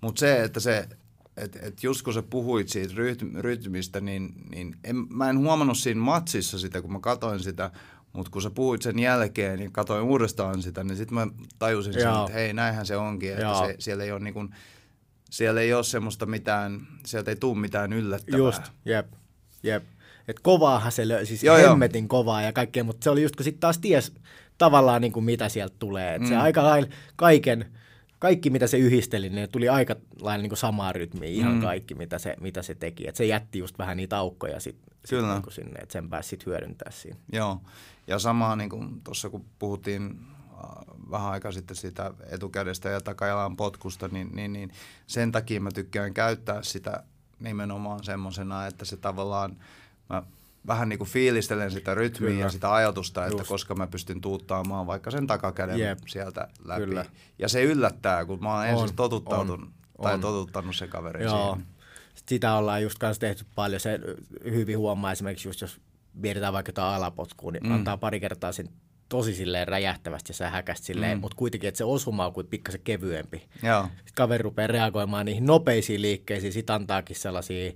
mutta se, että se, et, et just kun sä puhuit siitä rytmistä, niin, niin en, mä en huomannut siinä matsissa sitä, kun mä katoin sitä, mutta kun sä puhuit sen jälkeen, niin katoin uudestaan sitä, niin sitten mä tajusin sen, että hei, näinhän se onkin, että se, siellä ei ole niin kuin, siellä ei ole semmoista mitään, sieltä ei tule mitään yllättävää. Just, jep, jep. Et kovaahan se löi, siis joo, hemmetin joo. kovaa ja kaikkea, mutta se oli just kun sitten taas ties tavallaan niin kuin mitä sieltä tulee. Et mm. Se aika lailla kaiken, kaikki mitä se yhdisteli, niin tuli aika lailla niin kuin samaa rytmiä, ihan mm. kaikki mitä se, mitä se teki. Et se jätti just vähän niitä aukkoja sit, sit niin kuin sinne, että sen pääsi sitten hyödyntää siinä. Joo, ja samaa niin kuin tuossa kun puhuttiin vähän aika sitten sitä etukädestä ja takajalan potkusta, niin, niin, niin sen takia mä tykkään käyttää sitä nimenomaan semmoisena, että se tavallaan, mä vähän niin kuin fiilistelen sitä rytmiä Kyllä. ja sitä ajatusta, että Just. koska mä pystyn tuuttaamaan vaikka sen takakäden Jep. sieltä läpi. Kyllä. Ja se yllättää, kun mä oon ensin totuttautunut on, tai on. totuttanut sen kaverin Joo. siihen. Sitä ollaan just kanssa tehty paljon. Se hyvin huomaa esimerkiksi just, jos mietitään vaikka jotain alapotkuun, niin mm. antaa pari kertaa sen tosi silleen räjähtävästi ja sä häkäst silleen, mm. mutta kuitenkin, että se osuma on kuin pikkasen kevyempi. Joo. Sitten kaveri rupeaa reagoimaan niihin nopeisiin liikkeisiin, sit antaakin sellaisia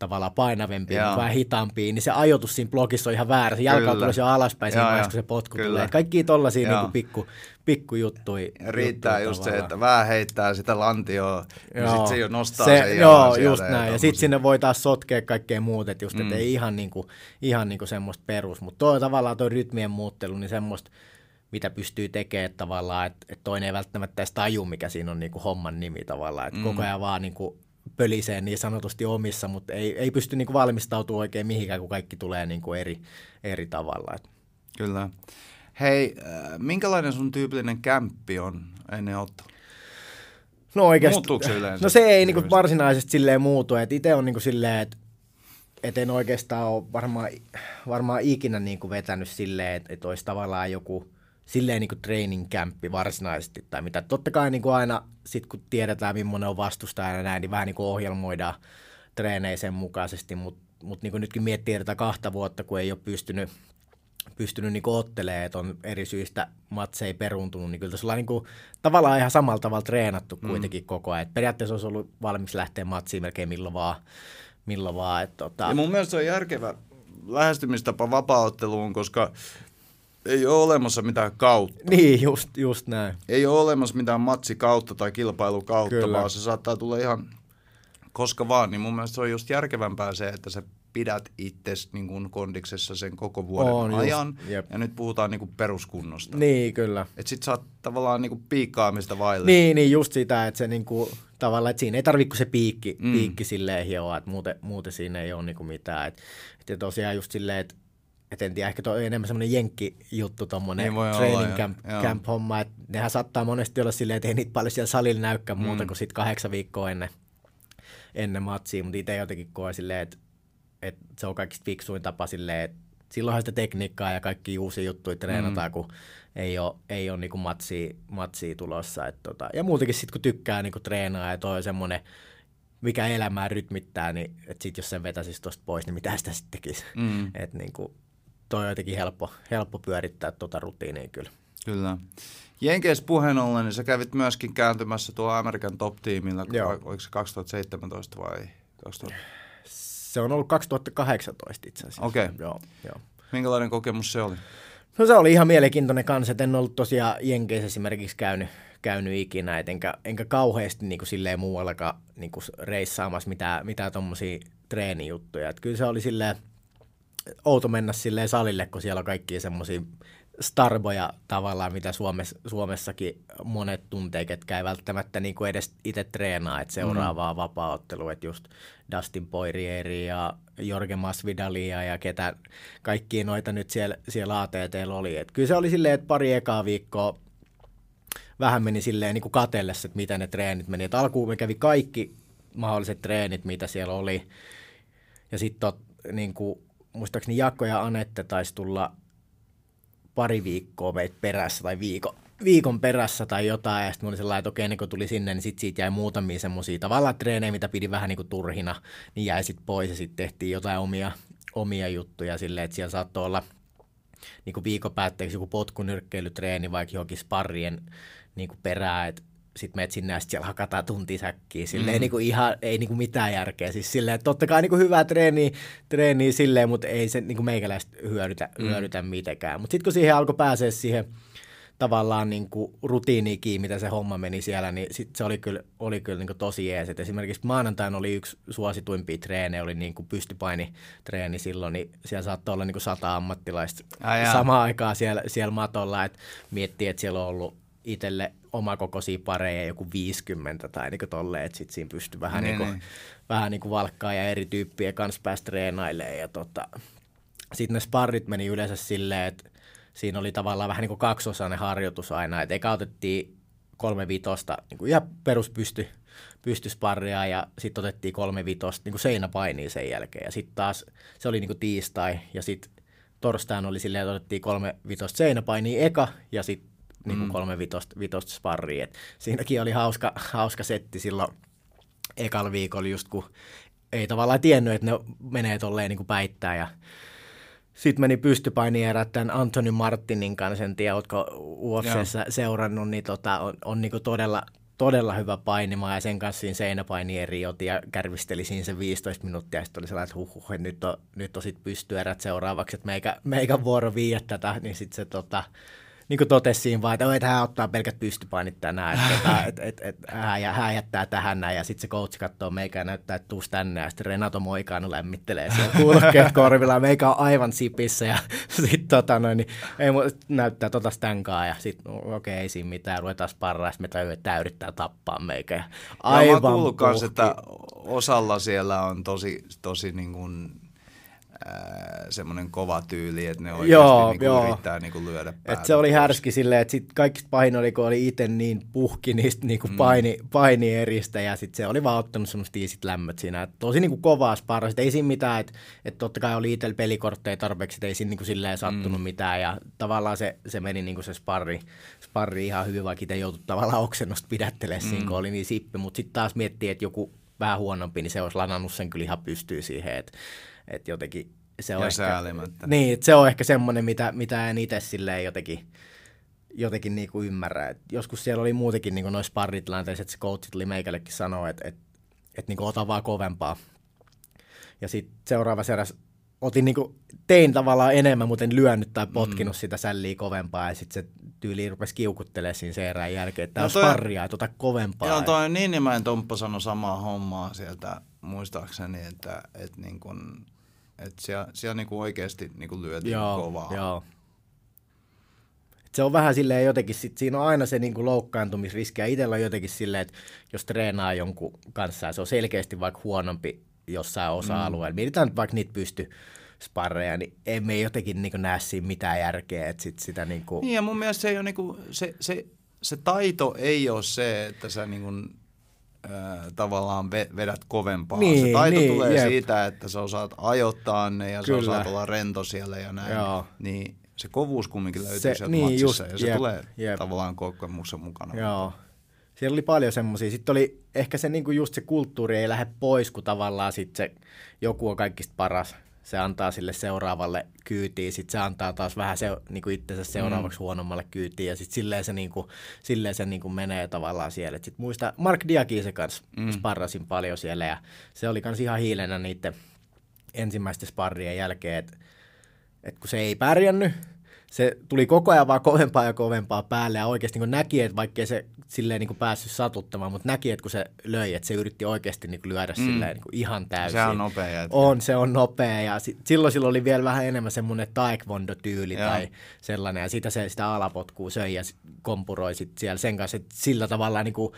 tavallaan painavempia, mutta vähän hitaampia, niin se ajoitus siinä blogissa on ihan väärä. Se jalka on jo alaspäin siinä vaiheessa, kun se potku Kyllä. tulee. Kaikki tollaisia niin pikku, pikku juttuja. Riittää juttuja just tavallaan. se, että vähän heittää sitä lantioa, ja sitten se jo nostaa se, sen Joo, just näin. Ja, ja sitten sinne voi taas sotkea kaikkea muuta, että just, mm. et ei ihan, niinku, ihan niinku semmoista perus. Mutta tuo tavallaan tuo rytmien muuttelu, niin semmoista, mitä pystyy tekemään tavallaan, että et toinen ei välttämättä edes taju, mikä siinä on niinku homman nimi tavallaan. Että mm. koko ajan vaan niinku pöliseen niin sanotusti omissa, mutta ei, ei pysty niin kuin valmistautumaan oikein mihinkään, kun kaikki tulee niin kuin eri, eri tavalla. Kyllä. Hei, äh, minkälainen sun tyypillinen kämppi on ennen ottelua? No oikeasti. se yleensä? No se ei niin kuin varsinaisesti silleen muutu. Itse on niin kuin silleen, että et en oikeastaan ole varmaan, varmaan ikinä niin kuin vetänyt silleen, että, että olisi tavallaan joku – silleen niin kuin training campi varsinaisesti tai mitä. Totta kai niin kuin aina sit kun tiedetään millainen on vastustaja ja näin, niin vähän niin kuin ohjelmoidaan treenejä sen mukaisesti, mutta mut niin kuin nytkin miettii tätä kahta vuotta, kun ei ole pystynyt, pystynyt niin ottelemaan, että on eri syistä matseja peruntunut, niin kyllä tässä ollaan niin kuin, tavallaan ihan samalla tavalla treenattu mm. kuitenkin koko ajan. Et periaatteessa olisi ollut valmis lähteä matsiin melkein milloin vaan. Milloin vaan että, tota... Ja mun mielestä se on järkevä lähestymistapa vapaaotteluun, koska ei ole olemassa mitään kautta. Niin, just, just näin. Ei ole olemassa mitään kautta tai kilpailukautta, Kyllä. vaan se saattaa tulla ihan koska vaan. Niin mun mielestä se on just järkevämpää se, että sä pidät itse niin kuin kondiksessa sen koko vuoden on, ajan. Just, ja nyt puhutaan niin kuin peruskunnosta. Niin, kyllä. Että sit sä oot tavallaan niin kuin piikkaamista vaille. Niin, niin, just sitä, että se niin kuin, tavallaan, että siinä ei tarvitse se piikki, mm. piikki silleen hioa, että muuten, muuten siinä ei ole niin kuin mitään. Että, että tosiaan just silleen, että et en tiedä, ehkä tuo on enemmän semmoinen jenkki-juttu, tuommoinen niin training camp, camp homma, että nehän saattaa monesti olla silleen, että ei niitä paljon siellä salilla näykään mm. muuta kuin sitten kahdeksan viikkoa ennen, ennen matsia, mutta itse jotenkin koe silleen, että, että se on kaikista fiksuin tapa silleen, että silloinhan sitä tekniikkaa ja kaikki uusia juttuja treenataan, mm. kun ei ole, ei ole niinku matsia, matsia tulossa. Et tota, ja muutenkin sitten kun tykkää niinku treenaa ja toi semmoinen, mikä elämää rytmittää, niin että sit jos sen vetäisi tuosta pois, niin mitä sitä sitten tekisi. Mm. Et niinku, toi on jotenkin helppo, helppo pyörittää tuota rutiinia kyllä. Kyllä. Jenkeissä puheen ollen, niin sä kävit myöskin kääntymässä tuolla Amerikan top-tiimillä, oliko se 2017 vai 2000? Se on ollut 2018 itse asiassa. Okei. Okay. Joo, joo. Minkälainen kokemus se oli? No se oli ihan mielenkiintoinen kanssa, että en ollut tosiaan Jenkeissä esimerkiksi käynyt, käynyt ikinä, et enkä, enkä kauheasti niin kuin silleen muuallakaan niin kuin reissaamassa mitään, mitään tuommoisia treenijuttuja. Et kyllä se oli silleen outo mennä silleen salille, kun siellä on kaikki semmoisia starboja tavallaan, mitä Suomessa, Suomessakin monet tuntee, ketkä ei välttämättä niin kuin edes itse treenaa, että seuraavaa mm. vapaaottelua, että just Dustin Poirieri ja Jorge Masvidalia ja ketä kaikki noita nyt siellä, siellä ATT oli. Et kyllä se oli silleen, että pari ekaa viikkoa vähän meni silleen niin kuin katellessa, että miten ne treenit meni. Et alkuun me kävi kaikki mahdolliset treenit, mitä siellä oli. Ja sitten niin kuin, muistaakseni Jakko ja Anette taisi tulla pari viikkoa meitä perässä tai viikon, viikon perässä tai jotain, ja sitten oli sellainen, että okei, niin kun tuli sinne, niin sitten siitä jäi muutamia semmoisia tavallaan treenejä, mitä pidi vähän niin kuin turhina, niin jäi sitten pois, ja sitten tehtiin jotain omia, omia juttuja silleen, että siellä saattoi olla niin kuin viikon päätteeksi joku potkunyrkkeilytreeni vaikka johonkin sparrien niin kuin perään, että sitten menet sinne ja sitten siellä hakataan tuntisäkkiä. Silleen mm. niin kuin ihan, ei niin kuin mitään järkeä. Siis silleen, totta kai niin kuin hyvää treeniä, treeniä silleen, mutta ei se niin kuin meikäläistä hyödytä, mm. hyödytä mitenkään. Mutta sitten kun siihen alkoi pääsee siihen tavallaan niin kuin rutiinikin, mitä se homma meni siellä, niin sit se oli kyllä, oli kyllä niin kuin tosi jees. Et esimerkiksi maanantaina oli yksi suosituimpia treenejä, oli niin kuin pystypainitreeni silloin, niin siellä saattoi olla niin kuin sata ammattilaista samaan aikaan siellä, siellä matolla, että miettii, että siellä on ollut itselle omakokoisia pareja joku 50 tai niin tolleen, että sitten siinä pystyy vähän, niin, niin, niin. vähän niin kuin valkkaa ja eri tyyppiä kanssa päästä treenailemaan. Ja tota, sitten ne sparrit meni yleensä silleen, että siinä oli tavallaan vähän niin kuin kaksosainen harjoitus aina, että eka otettiin kolme vitosta, niin kuin ihan peruspysty, pystysparria ja sitten otettiin kolme vitosta niin kuin seinäpainia sen jälkeen. Ja sitten taas se oli niin kuin tiistai ja sitten torstaina oli silleen, että otettiin kolme vitosta seinäpainia eka ja sitten niin kuin mm. kolme vitosta, vitosta sparria. Et siinäkin oli hauska, hauska setti silloin ekalla viikolla just kun ei tavallaan tiennyt, että ne menee tolleen niin kuin päittää. Ja sitten meni pystypainierät tämän Anthony Martinin kanssa, en tiedä, oletko UFCssä seurannut, niin tota, on, on niin kuin todella, todella hyvä painima ja sen kanssa siinä seinäpainieri otin ja kärvisteli siinä se 15 minuuttia. Ja sitten oli sellainen, että huh, huh, nyt on, nyt on sitten pystyerät seuraavaksi, että meikä, meikä vuoro viiä tätä, niin sitten se tota, niin kuin totesi siinä vaan, että, hän ottaa pelkät pystypainit tänään, että, että, että, että, että hän, hän jättää tähän näin, ja sitten se coach katsoo meikä ja näyttää, että tuus tänne, ja sitten Renato Moikano lämmittelee siellä kuulokkeet korvilla, meikä on aivan sipissä, ja sitten tota noin, niin ei näyttää tota stänkaa, ja sitten okei, okay, ei siinä mitään, ruvetaan sparraa, sitten me että tämä yrittää tappaa meikä. Ja aivan no, mä kuullut että osalla siellä on tosi, tosi niin kuin semmoinen kova tyyli, että ne oikeasti joo, niinku joo. yrittää niinku lyödä. Et se oli härski silleen, että sit kaikista pahin oli, kun oli itse niin puhki niistä niinku mm. paini, painieristä ja sitten se oli vaan ottanut semmoista iisit lämmöt siinä. Et tosi niinku kovaa sparra, ei siinä mitään, että et totta kai oli itsellä pelikortteja tarpeeksi, että ei siinä niinku silleen sattunut mm. mitään ja tavallaan se, se meni niinku se sparri, sparri ihan hyvin, vaikka itse joutui tavallaan oksennosta pidättelemään mm. siinä, kun oli niin sippi, mutta sitten taas miettii, että joku vähän huonompi, niin se olisi lanannut sen kyllä ihan pystyy siihen, että että jotenkin se on, ehkä, niin, se on ehkä semmoinen, mitä, mitä en itse silleen jotenkin, jotenkin niinku ymmärrä. Et joskus siellä oli muutenkin niinku noissa sparritilanteissa, että se coach tuli meikällekin sanoa, että et, et niinku ota vaan kovempaa. Ja sitten seuraava seras otin niinku, tein tavallaan enemmän, mutta en lyönyt tai potkinut mm. sitä sälliä kovempaa ja sitten se tyyli rupesi kiukuttelemaan siinä seerän jälkeen, että tämä no on sparria, että ota kovempaa. Joo, toi niin, niin mä en Tomppa sano samaa hommaa sieltä muistaakseni, että, että niin kun että siellä, siellä niinku oikeasti niinku lyötiin joo, kovaa. Joo. Et se on vähän silleen jotenkin, sit siinä on aina se niinku loukkaantumisriski ja itsellä on jotenkin silleen, että jos treenaa jonkun kanssa ja se on selkeästi vaikka huonompi jossain osa-alueella, mm. mietitään nyt vaikka niitä pysty sparreja, niin emme jotenkin niin näe siinä mitään järkeä, että sit sitä niin kuin... Niin ja mun mielestä se, ei ole niin kuin, se, se, se taito ei ole se, että sä niin kuin tavallaan vedät kovempaa. Niin, se taito niin, tulee jep. siitä, että sä osaat ajoittaa ne ja Kyllä. sä osaat olla rento siellä ja näin. Joo. Niin se kovuus kumminkin löytyy se, sieltä niin, matsissa just, ja se jep, tulee jep. tavallaan kokemuksen mukana. Joo. Siellä oli paljon semmoisia. Sitten oli ehkä se niinku just se kulttuuri ei lähde pois, kun tavallaan sit se joku on kaikista paras se antaa sille seuraavalle kyytiin, sitten se antaa taas vähän se, niin kuin itsensä seuraavaksi mm. huonommalle kyytiin, ja sitten silleen se, niin kuin, silleen se niin kuin menee tavallaan siellä. Sitten muista, Mark Diakise kanssa mm. sparrasin paljon siellä, ja se oli kans ihan hiilenä niiden ensimmäisten sparrien jälkeen, että et kun se ei pärjännyt, se tuli koko ajan vaan kovempaa ja kovempaa päälle ja oikeasti niin näki, että vaikkei se silleen niin kuin päässyt satuttamaan, mutta näki, että kun se löi, että se yritti oikeasti niin kuin lyödä mm. silleen niin kuin ihan täysin. Se on nopea. Jätkä. On, se on nopea ja sit, silloin silloin oli vielä vähän enemmän semmoinen taekwondo-tyyli Joo. tai sellainen ja sitä se sitä alapotkua söi ja kompuroi sit siellä sen kanssa, että sillä tavalla niin kuin,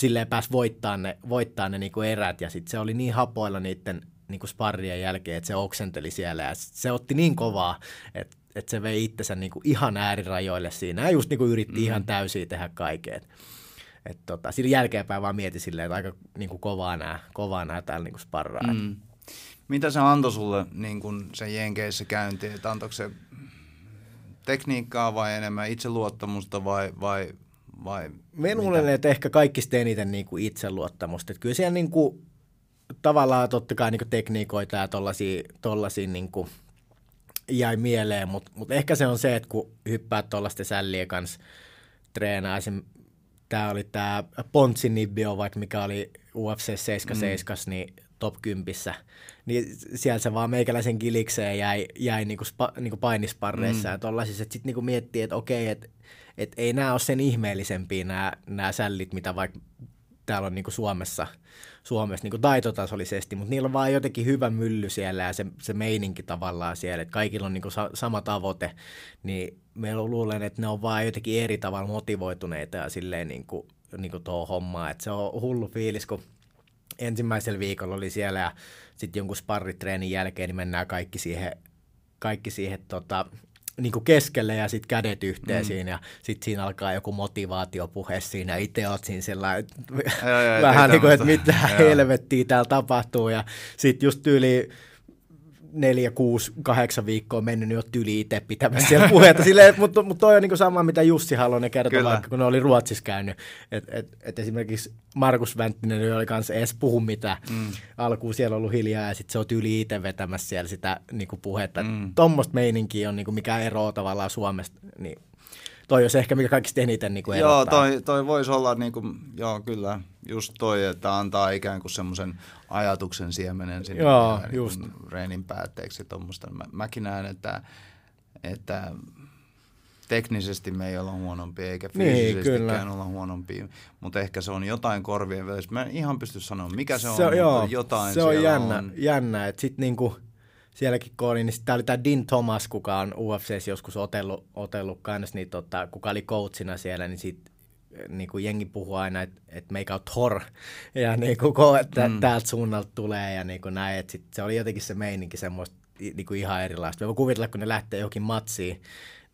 silleen pääsi voittaa ne, voittaa ne niin kuin erät ja sitten se oli niin hapoilla niiden niin kuin sparrien jälkeen, että se oksenteli siellä ja se otti niin kovaa, että, että se vei itsensä niin kuin ihan äärirajoille siinä ja just niin kuin yritti mm. ihan täysin tehdä kaiken. Että tota, siinä jälkeenpäin vaan mieti silleen, että aika niin kuin kovaa nämä, kovaa nämä täällä niin kuin sparraa. Mm. Mitä se antoi sulle niin kuin sen Jenkeissä käyntiin, että antoiko se tekniikkaa vai enemmän itseluottamusta vai, vai, vai Me luulen, että ehkä kaikista eniten niin kuin itseluottamusta. Että kyllä siellä niin kuin, tavallaan totta kai niin kuin tekniikoita ja tollaisia, tollaisia niin kuin jäi mieleen, mutta mut ehkä se on se, että kun hyppää tuollaisten sällien kanssa treenaa, esim. tämä oli tämä Pontsin Nibbio, vaikka mikä oli UFC 77, mm. niin top 10, niin siellä se vaan meikäläisen kilikseen jäi, jäi niinku spa, niinku painisparreissa mm. ja tollasissa, että sitten niinku miettii, että okei, että et ei nämä ole sen ihmeellisempiä nämä sällit, mitä vaikka täällä on niinku Suomessa, Suomessa niinku taitotasollisesti, mutta niillä on vaan jotenkin hyvä mylly siellä ja se, se meininki tavallaan siellä, että kaikilla on niinku sa, sama tavoite, niin meillä luulen, että ne on vaan jotenkin eri tavalla motivoituneita ja silleen niinku, niinku tuohon hommaan, että se on hullu fiilis, kun ensimmäisellä viikolla oli siellä ja sitten jonkun sparritreenin jälkeen niin mennään kaikki siihen, kaikki siihen tota, niin kuin keskelle ja sitten kädet yhteen mm. siinä ja sitten siinä alkaa joku motivaatiopuhe siinä. Itse oot siinä sellainen, vähän niin kuin, että mitä helvettiä täällä tapahtuu ja sitten just tyyli neljä, kuusi, kahdeksan viikkoa mennyt, niin olet yli itse pitämässä siellä puhetta. Silleen, mutta, mutta toi on niin sama, mitä Jussi Halonen kertoi, vaikka kun ne oli Ruotsissa käynyt. Et, et, et esimerkiksi Markus Vänttinen oli kanssa edes puhu mitä. Mm. Alkuun siellä on ollut hiljaa ja sitten se on yli itse vetämässä siellä sitä niin kuin puhetta. Mm. Tuommoista meininkiä on, niin kuin mikä eroaa tavallaan Suomesta. Niin toi olisi ehkä mikä kaikista eniten niin kuin Joo, toi, toi voisi olla, niin kuin, joo kyllä, just toi, että antaa ikään kuin semmoisen ajatuksen siemenen sinne joo, niin just. reenin päätteeksi. Mä, mäkin näen, että, että teknisesti me ei olla huonompi eikä niin, fyysisestikään niin, olla huonompi, mutta ehkä se on jotain korvien välissä. Mä en ihan pysty sanoa, mikä se on, se, mutta joo, jotain Se on jännä, on. jännä että sitten niinku – sielläkin kun oli, niin tämä oli tämä Din Thomas, kuka on UFCs joskus otellut, otellut kanssa, niin tota, kuka oli coachina siellä, niin sitten niin kuin jengi puhuu aina, että, että meikä on Thor, ja niin kuin, että mm. täältä suunnalta tulee, ja niin kuin näin, että sit se oli jotenkin se meininki semmoista niin kuin ihan erilaista. Me voi kuvitella, kun ne lähtee johonkin matsiin,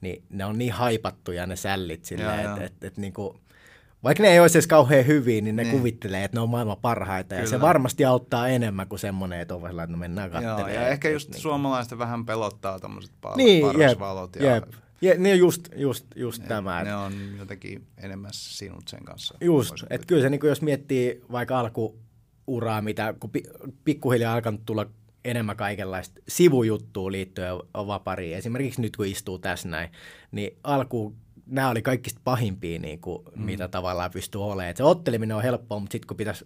niin ne on niin haipattuja ne sällit silleen, että, että, että, että niin kuin, vaikka ne ei olisi edes kauhean hyviä, niin ne niin. kuvittelee, että ne on maailman parhaita. Kyllä. Ja se varmasti auttaa enemmän kuin semmoinen, että ovella, että no mennään katselemaan. Joo, ja ehkä just niin. suomalaista vähän pelottaa tämmöiset niin, parasvalot. Ja... Jep. Ja, niin just, just, just ne, tämä. Ne on jotenkin enemmän sinut sen kanssa. Just, että kyllä se, niin jos miettii vaikka alkuuraa, mitä kun pikkuhiljaa alkanut tulla enemmän kaikenlaista sivujuttua liittyen vapariin. Esimerkiksi nyt kun istuu tässä näin, niin alkuun nämä oli kaikista pahimpia, niin kuin, mm. mitä tavallaan pystyy olemaan. Et se otteleminen on helppoa, mutta sitten kun pitäisi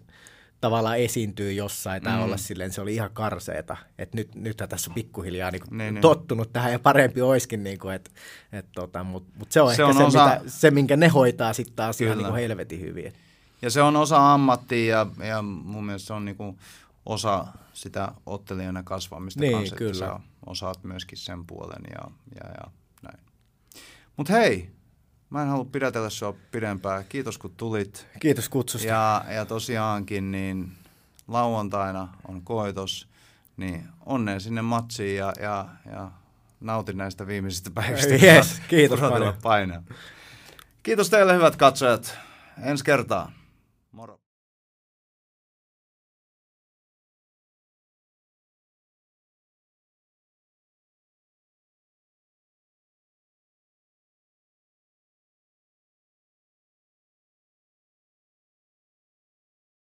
tavallaan esiintyä jossain tai mm. olla silleen, se oli ihan karseeta. Että nyt, nythän tässä on pikkuhiljaa niin kuin niin, niin. tottunut niin. tähän ja parempi oiskin, niin kuin, et, et, tota, mutta mut se on se ehkä on se, osa... mitä, se, minkä ne hoitaa sitten taas ihan niin kuin helvetin hyvin. Ja se on osa ammattia ja, ja mun mielestä se on niin kuin osa sitä ottelijana kasvamista niin, kanssa, kyllä. että sä osaat myöskin sen puolen ja, ja, ja näin. Mutta hei, Mä en halua pidätellä sua pidempään. Kiitos kun tulit. Kiitos kutsusta. Ja, ja tosiaankin niin lauantaina on koitos, niin onnea sinne matsiin ja, ja, ja nautin näistä viimeisistä päivistä. Yes, kiitos paljon. Painaa. Kiitos teille hyvät katsojat. Ensi kertaa. Moro.